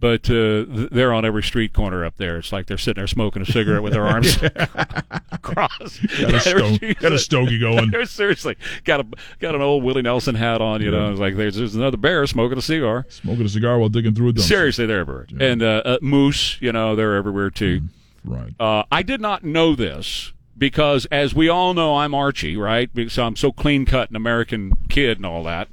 but uh, they're on every street corner up there. It's like they're sitting there smoking a cigarette with their arms crossed. Got a, sto- got a stogie going. They're seriously got a got an old Willie Nelson hat on. You know, it's like there's, there's another bear smoking a cigar. Smoking a cigar while digging through a dumpster. Seriously, they're everywhere. And uh, uh, moose, you know, they're everywhere too. Right. Uh, I did not know this because, as we all know, I'm Archie, right? Because I'm so clean cut, an American kid, and all that.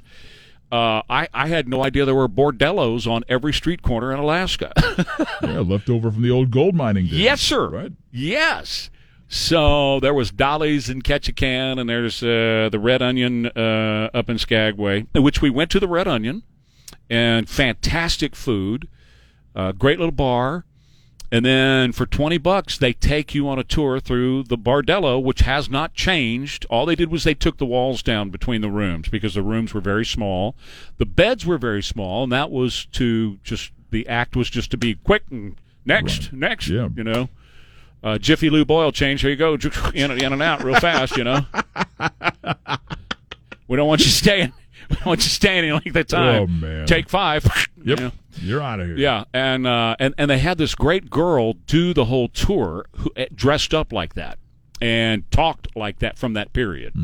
Uh, I, I had no idea there were bordellos on every street corner in Alaska. yeah, left over from the old gold mining days. yes, sir. Right. Yes. So there was Dolly's in Ketchikan, and there's uh, the Red Onion uh, up in Skagway, which we went to the Red Onion, and fantastic food, uh, great little bar. And then for 20 bucks, they take you on a tour through the Bardello, which has not changed. All they did was they took the walls down between the rooms because the rooms were very small. The beds were very small, and that was to just, the act was just to be quick and next, next, Yeah. you know. Uh, Jiffy Lube oil change, here you go, in, in and out real fast, you know. we don't want you staying. Want you standing like that time. Oh, man. Take five. you Yep. know. You're out of here. Yeah, and uh, and and they had this great girl do the whole tour, who eh, dressed up like that and talked like that from that period.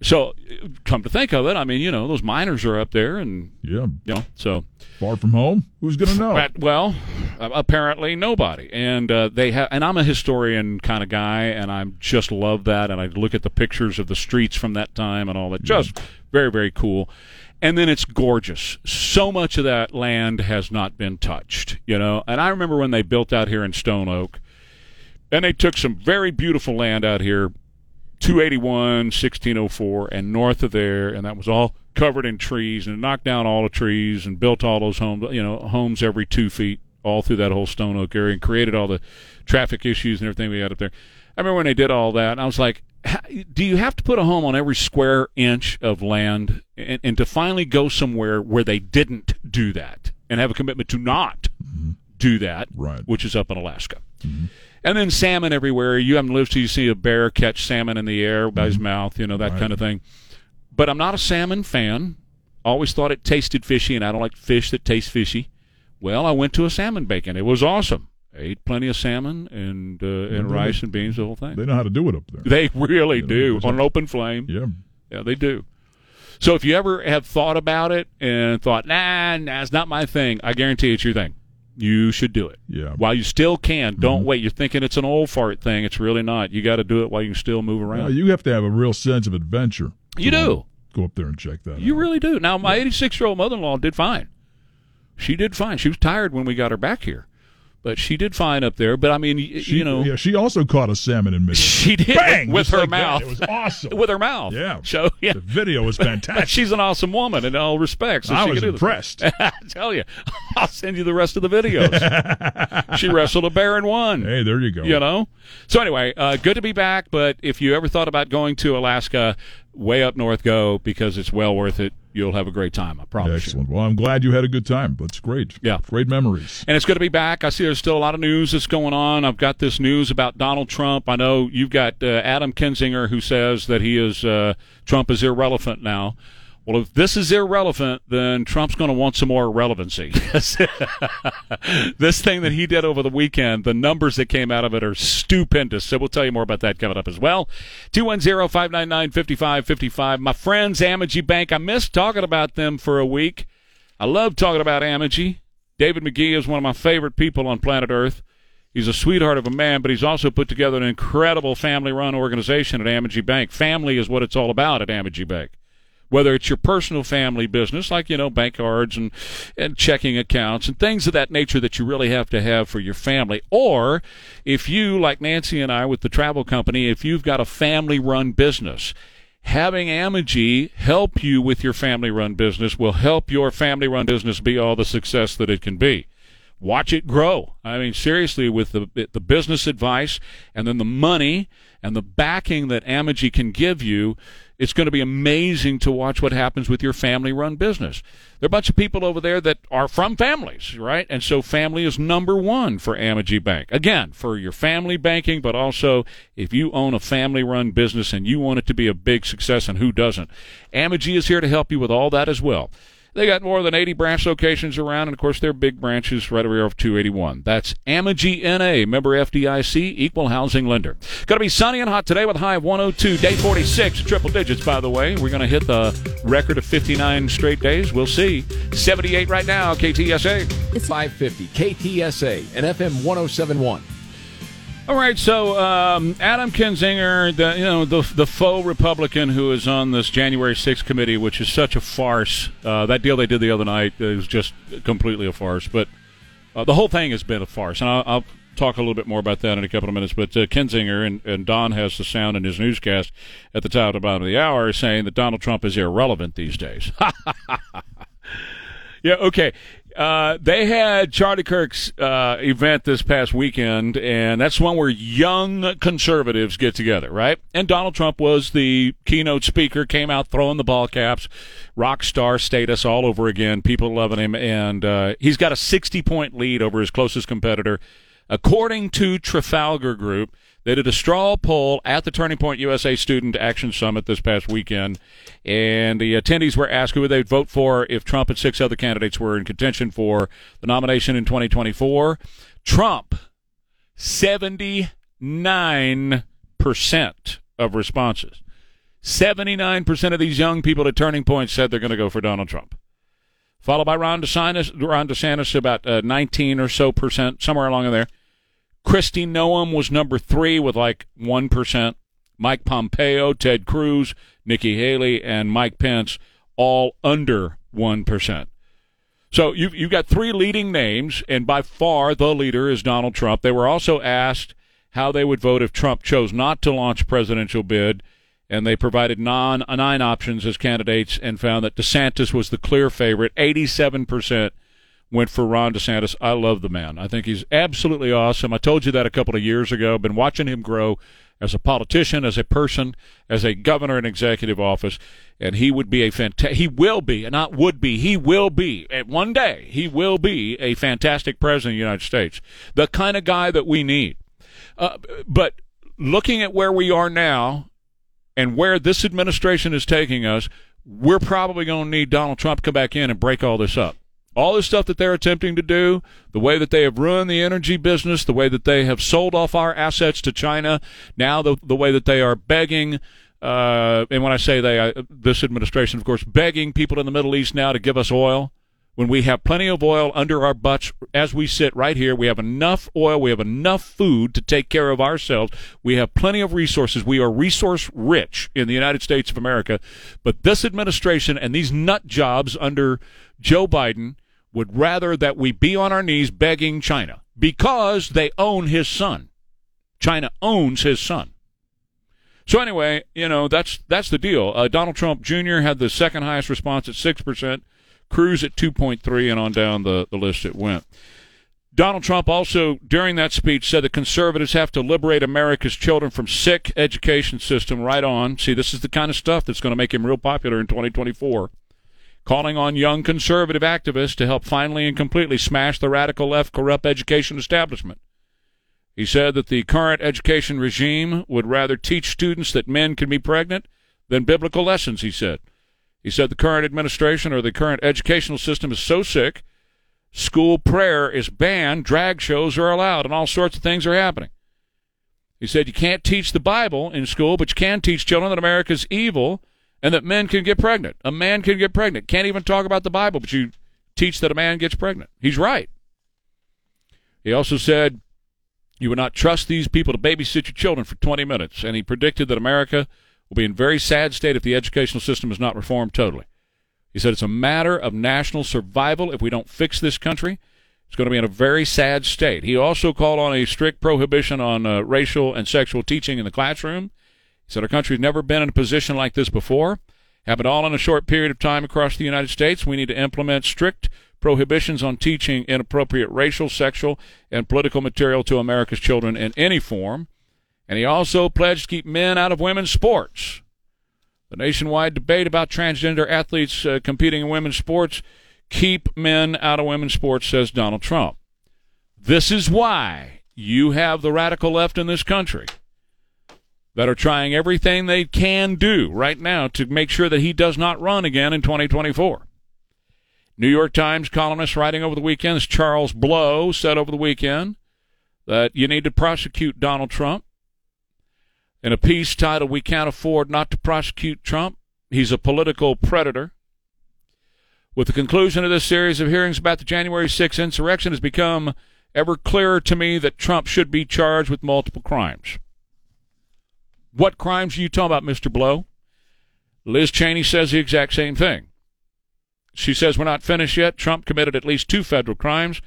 So, uh, come to think of it, I mean, you know, those miners are up there, and Yeah. you know, so Far from home. Who's going to know? but, well, uh, apparently nobody. And uh, they have, and I'm a historian kind of guy, and I just love that. And I look at the pictures of the streets from that time and all that. Just very, very cool. And then it's gorgeous. So much of that land has not been touched, you know. And I remember when they built out here in Stone Oak, and they took some very beautiful land out here 281, 1604, and north of there, and that was all covered in trees, and knocked down all the trees and built all those homes, you know, homes every two feet all through that whole Stone Oak area, and created all the traffic issues and everything we had up there. I remember when they did all that, and I was like, do you have to put a home on every square inch of land, and, and to finally go somewhere where they didn't do that, and have a commitment to not mm-hmm. do that, Right. which is up in Alaska. Mm-hmm. And then salmon everywhere. You haven't lived till you see a bear catch salmon in the air by his mouth, you know, that Right. kind of thing. But I'm not a salmon fan. Always thought it tasted fishy, and I don't like fish that taste fishy. Well, I went to a salmon bacon. It was awesome. I ate plenty of salmon and uh, and rice and beans, the whole thing. They know how to do it up there. They really do on an open flame. Yeah. Yeah, they do. So if you ever have thought about it and thought, nah, nah, it's not my thing, I guarantee it's your thing. You should do it. Yeah. While you still can, don't Mm-hmm. wait. You're thinking it's an old fart thing. It's really not. You got to do it while you can still move Now, around. you have to have a real sense of adventure. You do. Go up there and check that You out. really do. Now, my 86 year old mother in law did fine. She did fine. She was tired when we got her back here, but she did fine up there. But I mean, y- She, you know, yeah, she also caught a salmon in mid. she did Bang! with her like that. mouth. It was awesome. with her mouth. Yeah. So yeah, The video was fantastic. she's an awesome woman in all respects. so I she was can do this. impressed. I tell you, I'll send you the rest of the videos. she wrestled a bear and won. hey, there you go. You know. So anyway, uh, good to be back. But if you ever thought about going to Alaska, way up north, go because it's well worth it. You'll have a great time. I promise you. Excellent. Well, I'm glad you had a good time. That's great. Yeah. Great memories. And it's good to be back. I see there's still a lot of news that's going on. I've got this news about Donald Trump. I know you've got uh, Adam Kinzinger who says that he is uh, Trump is irrelevant now. Well, if this is irrelevant, then Trump's going to want some more relevancy. this thing that he did over the weekend, the numbers that came out of it are stupendous. So we'll tell you more about that coming up as well. 210-599-5555. My friends, Amegy Bank. I missed talking about them for a week. I love talking about Amegy. David McGee is one of my favorite people on planet Earth. He's a sweetheart of a man, but he's also put together an incredible family run organization at Amegy Bank. Family is what it's all about at Amegy Bank. Whether it's your personal family business, like, you know, bank cards and, and checking accounts and things of that nature that you really have to have for your family, or if you, like Nancy and I with the travel company, if you've got a family run business, having Amegy help you with your family run business will help your family run business be all the success that it can be watch it grow. I mean, seriously, with the the business advice and then the money and the backing that Amegy can give you, it's going to be amazing to watch what happens with your family-run business. There are a bunch of people over there that are from families, right? And so family is number one for Amegy Bank. Again, for your family banking, but also if you own a family-run business and you want it to be a big success, and who doesn't? Amegy is here to help you with all that as well. They got more than 80 branch locations around, and of course, their big branches right over off 281. That's Amegy NA, member FDIC, equal housing lender. Going to be sunny and hot today with high of 102, day 46, triple digits, by the way. We're going to hit the record of 59 straight days. We'll see. 78 right now, KTSA. It's 550 KTSA and FM 1071. All right, so um, Adam Kinzinger, the you know the the faux Republican who is on this January 6th committee, which is such a farce. Uh, that deal they did the other night is just completely a farce. But uh, the whole thing has been a farce, and I'll, I'll, talk a little bit more about that in a couple of minutes. But uh, Kinzinger and, and Don has the sound in his newscast at the top the bottom of the hour saying that Donald Trump is irrelevant these days. yeah, okay. Uh, they had Charlie Kirk's uh, event this past weekend, and that's one where young conservatives get together, right? And Donald Trump was the keynote speaker, came out throwing the ball caps, rock star status all over again. People loving him, and uh, he's got a 60 point lead over his closest competitor. According to Trafalgar Group, they did a straw poll at the Turning Point USA Student Action Summit this past weekend, and the attendees were asked who they'd vote for if Trump and six other candidates were in contention for the nomination in 2024. Trump, 79% of responses. 79% of these young people at Turning Point said they're going to go for Donald Trump. Followed by Ron DeSantis, Ron DeSantis about uh, 19 or so percent, somewhere along in there. Kristi Noem was number three with like 1%. Mike Pompeo, Ted Cruz, Nikki Haley, and Mike Pence all under 1%. So you've, you've got three leading names, and by far the leader is Donald Trump. They were also asked how they would vote if Trump chose not to launch a presidential bid, and they provided non, nine options as candidates and found that DeSantis was the clear favorite, 87% went for Ron DeSantis. I love the man. I think he's absolutely awesome. I told you that a couple of years ago. Been watching him grow as a politician, as a person, as a governor in executive office, and he would be a fantastic. He will be, and not would be. He will be. At one day, he will be a fantastic president of the United States. The kind of guy that we need. Uh, but looking at where we are now and where this administration is taking us, we're probably going to need Donald Trump to come back in and break all this up all the stuff that they're attempting to do, the way that they have ruined the energy business, the way that they have sold off our assets to China, now the, the way that they are begging, uh, and when I say they, I, this administration, of course, begging people in the Middle East now to give us oil. When we have plenty of oil under our butts as we sit right here, we have enough oil, we have enough food to take care of ourselves. We have plenty of resources. We are resource rich in the United States of America. But this administration and these nut jobs under Joe Biden would rather that we be on our knees begging China because they own his son. China owns his son. So anyway, you know that's that's the deal. Uh, Donald Trump Jr. had the second highest response at six percent, Cruz at two point three, and on down the, the list it went. Donald Trump also, during that speech, said the conservatives have to liberate America's children from sick education system. Right on. See, this is the kind of stuff that's going to make him real popular in 2024 calling on young conservative activists to help finally and completely smash the radical left corrupt education establishment. He said that the current education regime would rather teach students that men can be pregnant than biblical lessons, he said. He said the current administration or the current educational system is so sick, school prayer is banned, drag shows are allowed, and all sorts of things are happening. He said you can't teach the Bible in school, but you can teach children that America is evil and that men can get pregnant. A man can get pregnant. Can't even talk about the Bible, but you teach that a man gets pregnant. He's right. He also said you would not trust these people to babysit your children for 20 minutes, and he predicted that America will be in very sad state if the educational system is not reformed totally. He said it's a matter of national survival if we don't fix this country. It's going to be in a very sad state. He also called on a strict prohibition on uh, racial and sexual teaching in the classroom. He said our country's never been in a position like this before. Happened all in a short period of time across the United States. We need to implement strict prohibitions on teaching inappropriate racial, sexual, and political material to America's children in any form. And he also pledged to keep men out of women's sports. The nationwide debate about transgender athletes uh, competing in women's sports keep men out of women's sports, says Donald Trump. This is why you have the radical left in this country that are trying everything they can do right now to make sure that he does not run again in 2024. New York Times columnist writing over the weekend, Charles Blow, said over the weekend that you need to prosecute Donald Trump. In a piece titled We Can't Afford Not to Prosecute Trump, he's a political predator. With the conclusion of this series of hearings about the January 6th insurrection, has become ever clearer to me that Trump should be charged with multiple crimes. What crimes are you talking about, Mr. Blow? Liz Cheney says the exact same thing. She says we're not finished yet. Trump committed at least two federal crimes.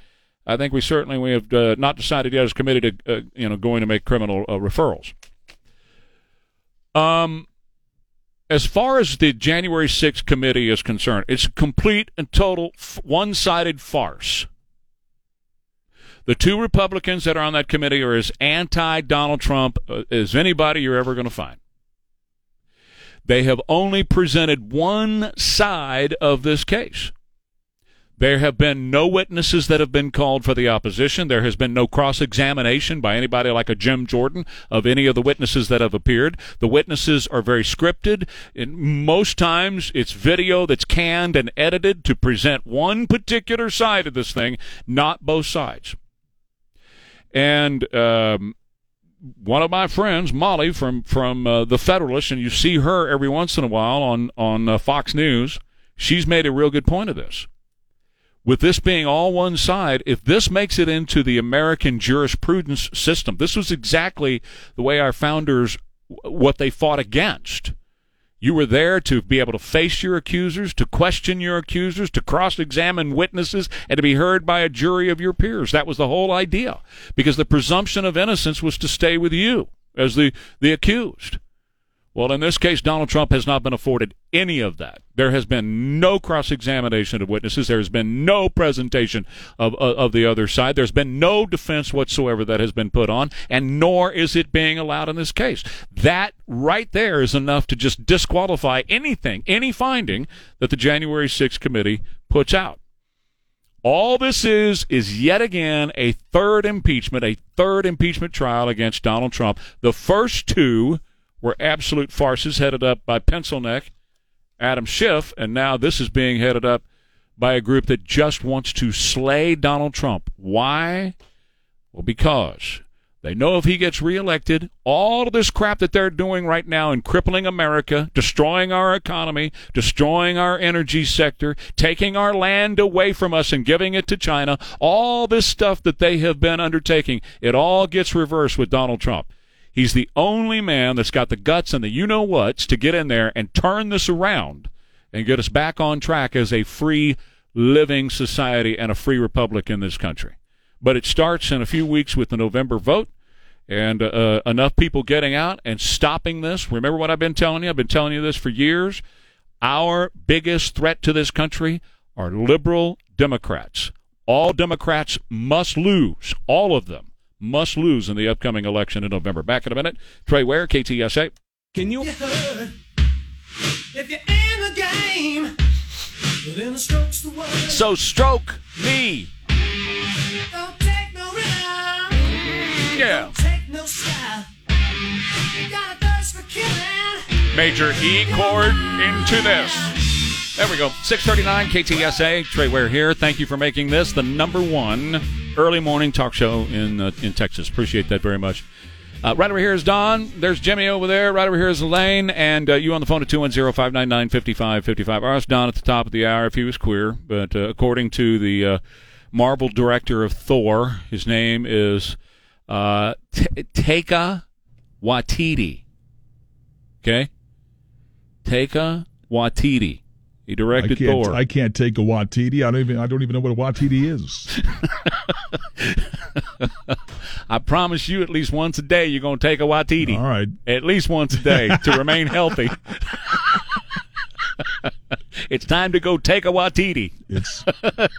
I think we certainly we have uh, not decided yet as committed to uh, you know going to make criminal uh, referrals. Um, as far as the January 6th committee is concerned, it's a complete and total f- one-sided farce. The two Republicans that are on that committee are as anti-Donald Trump uh, as anybody you're ever going to find. They have only presented one side of this case. There have been no witnesses that have been called for the opposition. There has been no cross examination by anybody like a Jim Jordan of any of the witnesses that have appeared. The witnesses are very scripted. Most times it's video that's canned and edited to present one particular side of this thing, not both sides. And um, one of my friends, Mollie from from uh, the Federalist, and you see her every once in a while on on uh, Fox News. She's made a real good point of this with this being all one side, if this makes it into the American jurisprudence system, this was exactly the way our founders what they fought against. You were there to be able to face your accusers, to question your accusers, to cross examine witnesses, and to be heard by a jury of your peers. That was the whole idea. Because the presumption of innocence was to stay with you as the, the accused. Well, in this case, Donald Trump has not been afforded any of that. There has been no cross examination of witnesses. There has been no presentation of, of, of, the other side. There's been no defense whatsoever that has been put on, and nor is it being allowed in this case. That right there is enough to just disqualify anything, any finding that the January 6th committee puts out. All this is, is yet again a third impeachment, a third impeachment trial against Donald Trump. The first two were absolute farces headed up by pencil neck Adam Schiff, and now this is being headed up by a group that just wants to slay Donald Trump. Why? Well, because they know if he gets reelected, all of this crap that they're doing right now in crippling America, destroying our economy, destroying our energy sector, taking our land away from us and giving it to China, all this stuff that they have been undertaking, it all gets reversed with Donald Trump. He's the only man that's got the guts and the you know whats to get in there and turn this around and get us back on track as a free living society and a free republic in this country. But it starts in a few weeks with the November vote and uh, enough people getting out and stopping this. Remember what I've been telling you? I've been telling you this for years. Our biggest threat to this country are liberal Democrats. All Democrats must lose, all of them must lose in the upcoming election in November. Back in a minute. Trey Ware, KTSA. Can you? If you're in the game, then stroke's the word. So stroke me. Don't take no rhythm. Yeah. Don't take no style. Got a thirst for killing. Major E chord into this. There we go. 639 KTSA. Trey Ware here. Thank you for making this the number one early morning talk show in uh, in Texas. Appreciate that very much. Uh, right over here is Don. There's Jimmy over there. Right over here is Elaine. And uh, you on the phone at 210 599 5555. I asked Don at the top of the hour if he was queer, but uh, according to the uh, Marvel director of Thor, his name is uh, Taika Waititi. Okay? Taika Waititi. He I directed can't. Thor. I can't take a Watiti. I don't even. I don't even know what a Watiti is. I promise you, at least once a day, you're going to take a Waititi. All right. At least once a day to remain healthy. it's time to go take a Watiti. It's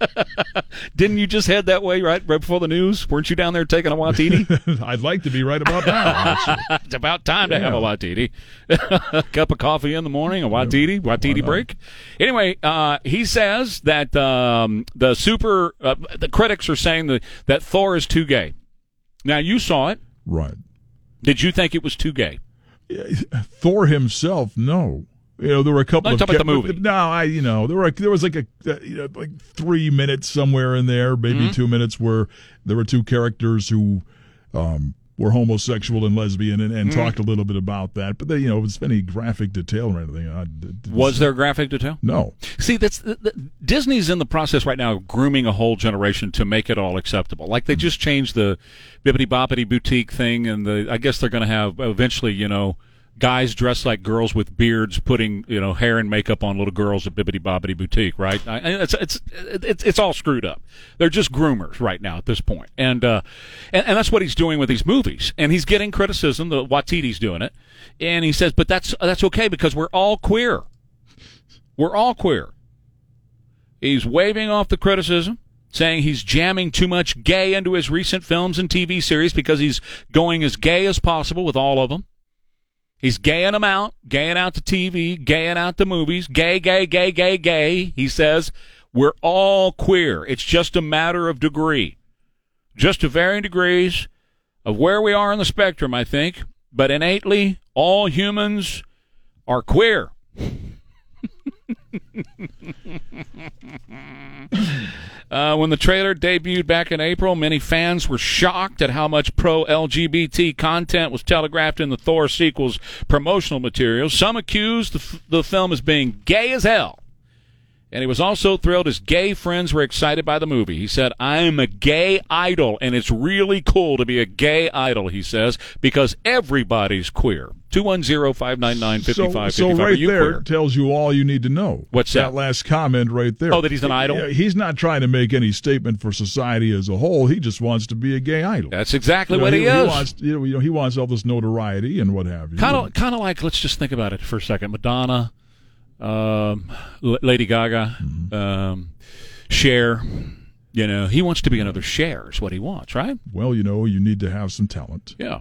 Didn't you just head that way right right before the news? Weren't you down there taking a Watiti? I'd like to be right about now. it's about time to have a. Watiti. a cup of coffee in the morning, a Watiti, Watiti break. Anyway, uh, he says that um, the super uh, the critics are saying that that Thor is too gay. Now you saw it. Right. Did you think it was too gay? Thor himself, no. You know, there were a couple I'm of talking about the movie. No, I you know there were there was like a uh, you know, like three minutes somewhere in there, maybe Mm-hmm. two minutes where there were two characters who um, were homosexual and lesbian and, Mm-hmm. talked a little bit about that. But they, you know, it was any graphic detail or anything. I, Was there graphic detail? no? See, that's th- th- Disney's in the process right now of grooming a whole generation to make it all acceptable. Like they just changed the Bibbidi Bobbidi Boutique thing, and the I guess they're going to have eventually, you know, guys dressed like girls with beards putting you know hair and makeup on little girls at Bibbidi Bobbidi Boutique. Right? I, it's it's it's it's all screwed up. They're just groomers right now at this point, and uh, and, and that's what he's doing with these movies, and he's getting criticism. The Watiti's doing it, and he says, but that's that's okay because we're all queer. We're all queer. He's waving off the criticism, saying he's jamming too much gay into his recent films and TV series because he's going as gay as possible with all of them. He's gaying them out, gaying out the TV, gaying out the movies, gay, gay, gay, gay, gay. He says, we're all queer. It's just a matter of degree. Just to varying degrees of where we are on the spectrum, I think. But innately, all humans are queer. Uh, when the trailer debuted back in April, many fans were shocked at how much pro LGBT content was telegraphed in the Thor sequel's promotional materials. Some accused the, f- the film as being gay as hell. And he was also thrilled his gay friends were excited by the movie. He said, I am a gay idol, and it's really cool to be a gay idol, he says, because everybody's queer. 210 599 So, so 5555. Right there queer? tells you all you need to know. What's that? last comment right there? Oh, that he's an idol? He's not trying to make any statement for society as a whole. He just wants to be a gay idol. That's exactly You know, what he, he, is. wants. You know, you know, he wants all this notoriety and what have you. kind of kind of like let's just think about it for a second madonna um, L- lady gaga um, Cher. you know he wants to be another Cher is what he wants right Well, you know, you need to have some talent. yeah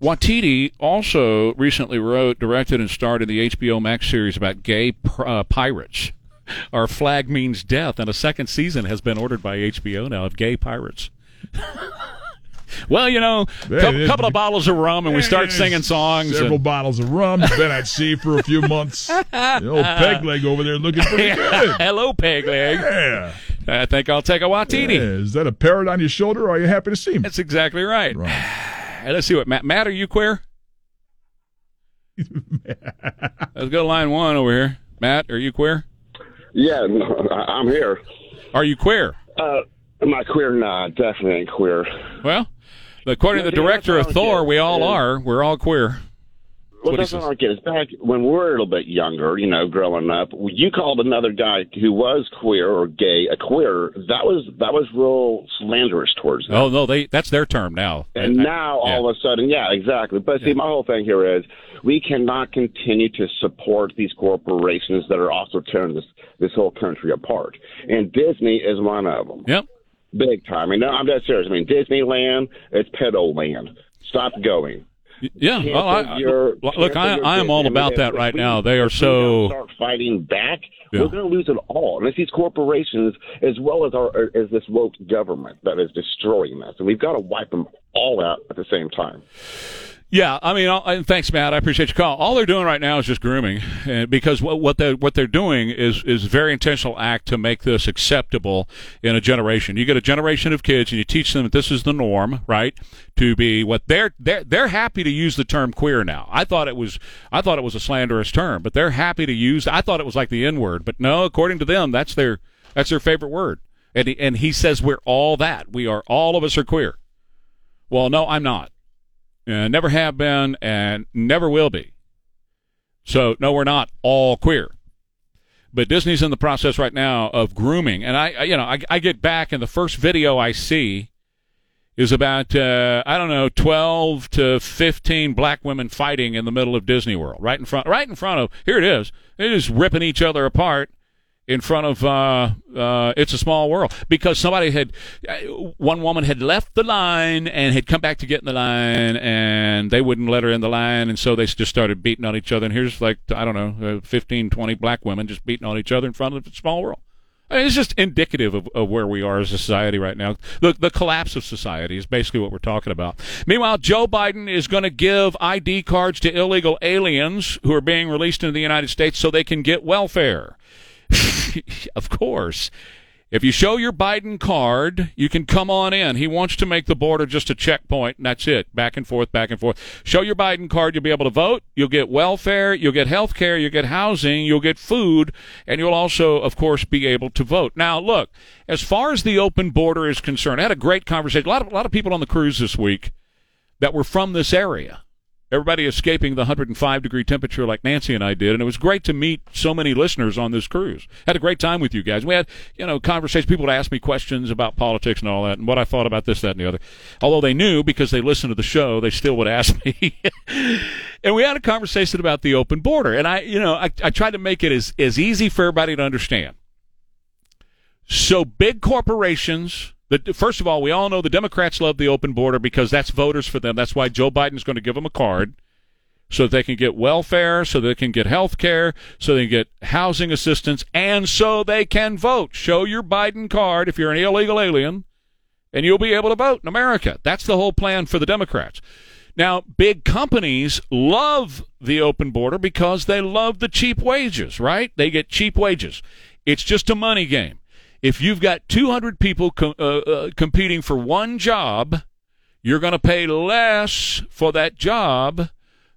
Watiti also recently wrote, directed, and starred in the HBO Max series about gay pr- uh, pirates. Our flag means death, and a second season has been ordered by HBO now of gay pirates. well, you know, a Hey, couple of bottles of rum, and we start singing songs. Several and- bottles of rum. Been at sea for a few months. The old peg leg over there looking pretty good. Hello, peg leg. Yeah. I think I'll take a Watiti. Yeah, Is that a parrot on your shoulder, or are you happy to see me? That's exactly right. Right. Let's see what Matt. Matt, are you queer? Let's go to line one over here. Matt, are you queer? Yeah, no, I- I'm here. Are you queer? Uh, am I queer? Nah, definitely ain't queer. Well, according to the Yeah, director of I Thor, we all Yeah. are. We're all queer. Well, that's what. I get. Is back when we were a little bit younger, you know, growing up. You called another guy who was queer or gay a queer. That was that was real slanderous towards them. Oh no, they that's their term now. And I- I- now yeah. all of a sudden, yeah, exactly. But see, my whole thing here is we cannot continue to support these corporations that are also tearing this this whole country apart. And Disney is one of them. Yep. Big time. I mean, no, I'm dead serious. I mean, Disneyland, it's pedo land. Stop going. Yeah. Cancel Well, I, your- look, I, I am all about that right we- now. They are if we don't so. start fighting back. Yeah. We're going to lose it all, and it's these corporations as well as our er, as this woke government that is destroying us, and we've got to wipe them all out at the same time. Yeah, I mean, I'll- thanks, Matt. I appreciate your call. All they're doing right now is just grooming, and because what what they what they're doing is is a very intentional act to make this acceptable in a generation. You get a generation of kids, and you teach them that this is the norm, right? To be what they're they're they're happy to use the term queer now. I thought it was I thought it was a slanderous term, but they're happy to use. I thought it was like the N word, but no, according to them, that's their that's their favorite word. And he, and he says we're all that. We are all of us are queer. Well, no, I'm not. Uh, never have been and never will be. So no, we're not all queer. But Disney's in the process right now of grooming, and I, I you know, I, I get back, and the first video I see is about uh, I don't know, twelve to fifteen black women fighting in the middle of Disney World, right in front, right in front of. Here it is. They're just ripping each other apart in front of uh, uh, It's a Small World because somebody had uh, one woman had left the line and had come back to get in the line and they wouldn't let her in the line and so they just started beating on each other and here's like I don't know uh, 15 20 black women just beating on each other in front of It's a Small World. I mean, it's just indicative of, of where we are as a society right now. The, the collapse of society is basically what we're talking about. Meanwhile, Joe Biden is going to give ID cards to illegal aliens who are being released into the United States so they can get welfare. of course. If you show your Biden card, you can come on in. He wants to make the border just a checkpoint, and that's it. Back and forth, back and forth. Show your Biden card, you'll be able to vote. You'll get welfare, you'll get health care, you'll get housing, you'll get food, and you'll also, of course, be able to vote. Now, look, as far as the open border is concerned, I had a great conversation. A lot of, a lot of people on the cruise this week that were from this area everybody escaping the 105 degree temperature like Nancy and I did. And it was great to meet so many listeners on this cruise. Had a great time with you guys. We had, you know, conversations. People would ask me questions about politics and all that and what I thought about this, that, and the other. Although they knew because they listened to the show, they still would ask me. and we had a conversation about the open border. And I, you know, I, I tried to make it as, as easy for everybody to understand. So big corporations, the, first of all, we all know the Democrats love the open border because that's voters for them. That's why Joe Biden's going to give them a card so that they can get welfare, so they can get health care, so they can get housing assistance, and so they can vote. Show your Biden card if you're an illegal alien, and you'll be able to vote in America. That's the whole plan for the Democrats. Now, big companies love the open border because they love the cheap wages, right? They get cheap wages. It's just a money game if you've got 200 people co- uh, uh, competing for one job, you're going to pay less for that job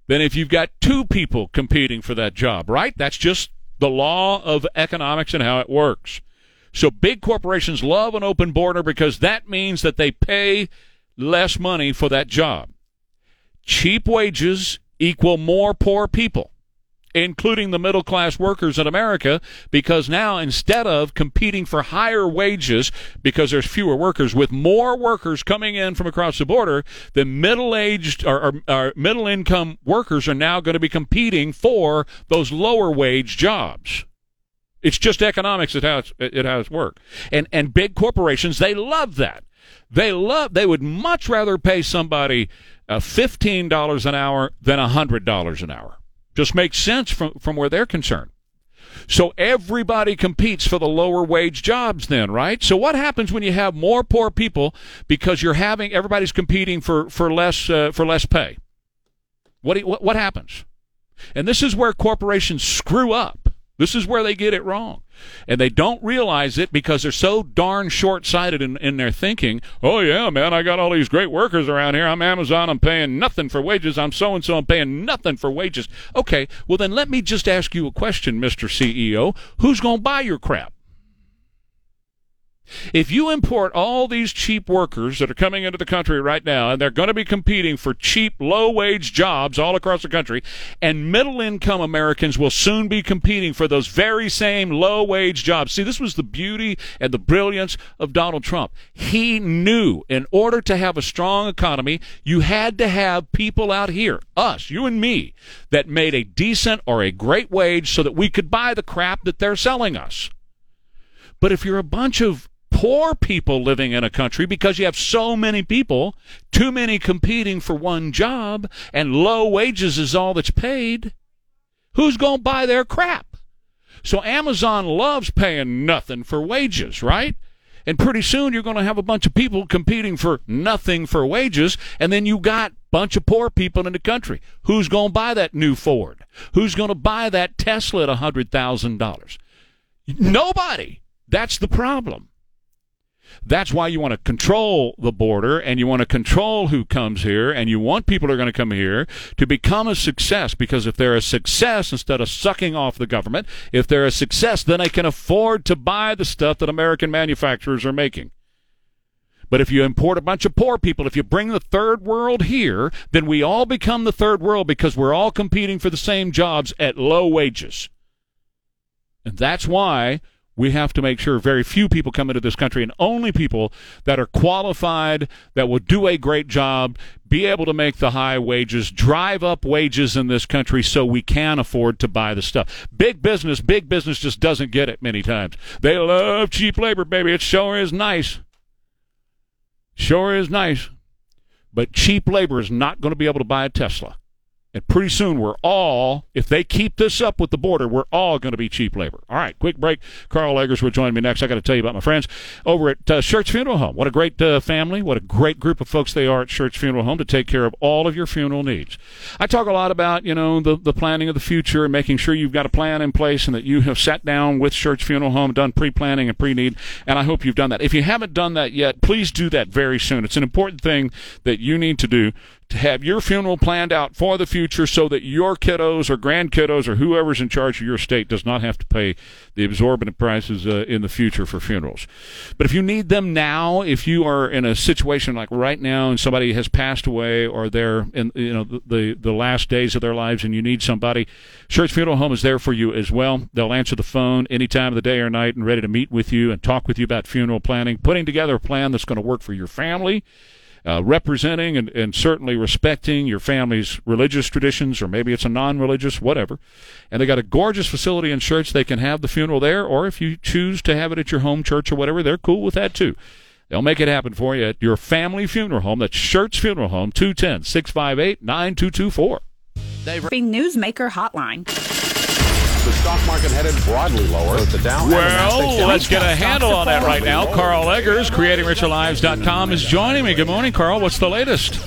than if you've got two people competing for that job, right? That's just the law of economics and how it works. So big corporations love an open border because that means that they pay less money for that job. Cheap wages equal more poor people including the middle class workers in America, because now instead of competing for higher wages because there's fewer workers, with more workers coming in from across the border, the middle aged or, or, or middle income workers are now going to be competing for those lower wage jobs. It's just economics. It has it has work, and and big corporations they love that. They love. They would much rather pay somebody uh, fifteen dollars an hour than hundred dollars an hour. Just makes sense from, from where they're concerned. So everybody competes for the lower wage jobs then, right? So what happens when you have more poor people because you're having everybody's competing for for less uh, for less pay? What, what what happens? And this is where corporations screw up. This is where they get it wrong. And they don't realize it because they're so darn short sighted in, in their thinking. Oh, yeah, man, I got all these great workers around here. I'm Amazon. I'm paying nothing for wages. I'm so and so. I'm paying nothing for wages. Okay, well, then let me just ask you a question, Mr. CEO. Who's going to buy your crap? If you import all these cheap workers that are coming into the country right now, and they're going to be competing for cheap, low wage jobs all across the country, and middle income Americans will soon be competing for those very same low wage jobs. See, this was the beauty and the brilliance of Donald Trump. He knew in order to have a strong economy, you had to have people out here, us, you and me, that made a decent or a great wage so that we could buy the crap that they're selling us. But if you're a bunch of poor people living in a country because you have so many people, too many competing for one job, and low wages is all that's paid. Who's going to buy their crap? So Amazon loves paying nothing for wages, right? And pretty soon you're going to have a bunch of people competing for nothing for wages, and then you got bunch of poor people in the country. Who's going to buy that new Ford? Who's going to buy that Tesla at $100,000? Nobody. That's the problem. That's why you want to control the border and you want to control who comes here and you want people who are going to come here to become a success because if they're a success, instead of sucking off the government, if they're a success, then they can afford to buy the stuff that American manufacturers are making. But if you import a bunch of poor people, if you bring the third world here, then we all become the third world because we're all competing for the same jobs at low wages. And that's why we have to make sure very few people come into this country and only people that are qualified, that will do a great job, be able to make the high wages, drive up wages in this country so we can afford to buy the stuff. Big business, big business just doesn't get it many times. They love cheap labor, baby. It sure is nice. Sure is nice. But cheap labor is not going to be able to buy a Tesla. And pretty soon, we're all, if they keep this up with the border, we're all going to be cheap labor. All right, quick break. Carl Eggers will join me next. I got to tell you about my friends over at uh, Church Funeral Home. What a great uh, family. What a great group of folks they are at Church Funeral Home to take care of all of your funeral needs. I talk a lot about, you know, the, the planning of the future and making sure you've got a plan in place and that you have sat down with Church Funeral Home, done pre planning and pre need. And I hope you've done that. If you haven't done that yet, please do that very soon. It's an important thing that you need to do to have your funeral planned out for the future so that your kiddos or grandkiddos or whoever's in charge of your estate does not have to pay the exorbitant prices uh, in the future for funerals. But if you need them now, if you are in a situation like right now and somebody has passed away or they're in you know the the last days of their lives and you need somebody, Church Funeral Home is there for you as well. They'll answer the phone any time of the day or night and ready to meet with you and talk with you about funeral planning, putting together a plan that's going to work for your family uh, representing and, and certainly respecting your family's religious traditions, or maybe it's a non religious, whatever. And they got a gorgeous facility in church. They can have the funeral there, or if you choose to have it at your home church or whatever, they're cool with that too. They'll make it happen for you at your family funeral home. That's Church Funeral Home, 210 658 9224. Newsmaker Hotline. The stock market headed broadly lower. The Dow. Well, let's get a handle on that right now. Carl Eggers, creatingricherlives.com, is joining me. Good morning, Carl. What's the latest?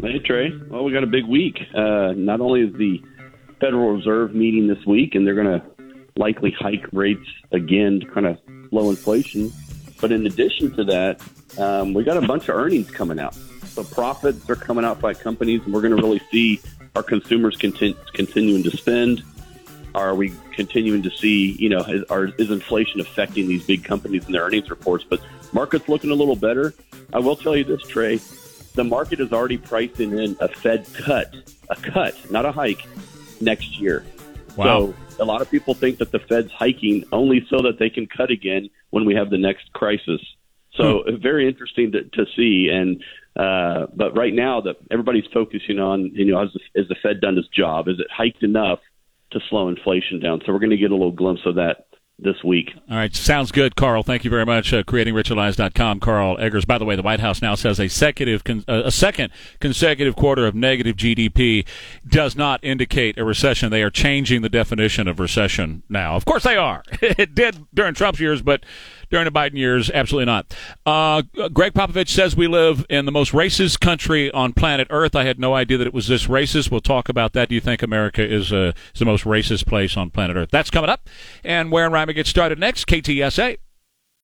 Hey, Trey. Well, we got a big week. Uh, not only is the Federal Reserve meeting this week, and they're going to likely hike rates again to kind of slow inflation, but in addition to that, um, we got a bunch of earnings coming out. The profits are coming out by companies, and we're going to really see our consumers conti- continuing to spend. Are we continuing to see, you know, is, are, is inflation affecting these big companies and their earnings reports? But market's looking a little better. I will tell you this, Trey. The market is already pricing in a Fed cut, a cut, not a hike, next year. Wow. So a lot of people think that the Fed's hiking only so that they can cut again when we have the next crisis. So very interesting to, to see. And uh, but right now, that everybody's focusing on, you know, has the, has the Fed done its job? Is it hiked enough to slow inflation down? So we're going to get a little glimpse of that this week. All right, sounds good, Carl. Thank you very much. Uh, CreatingRicherLives.com. Carl Eggers. By the way, the White House now says a consecutive, con- uh, a second consecutive quarter of negative GDP does not indicate a recession. They are changing the definition of recession now. Of course, they are. it did during Trump's years, but during the Biden years, absolutely not. Uh, Gregg Popovich says we live in the most racist country on planet Earth. I had no idea that it was this racist. We'll talk about that. Do you think America is, uh, is the most racist place on planet Earth? That's coming up. And where and Ryman gets started next, KTSA.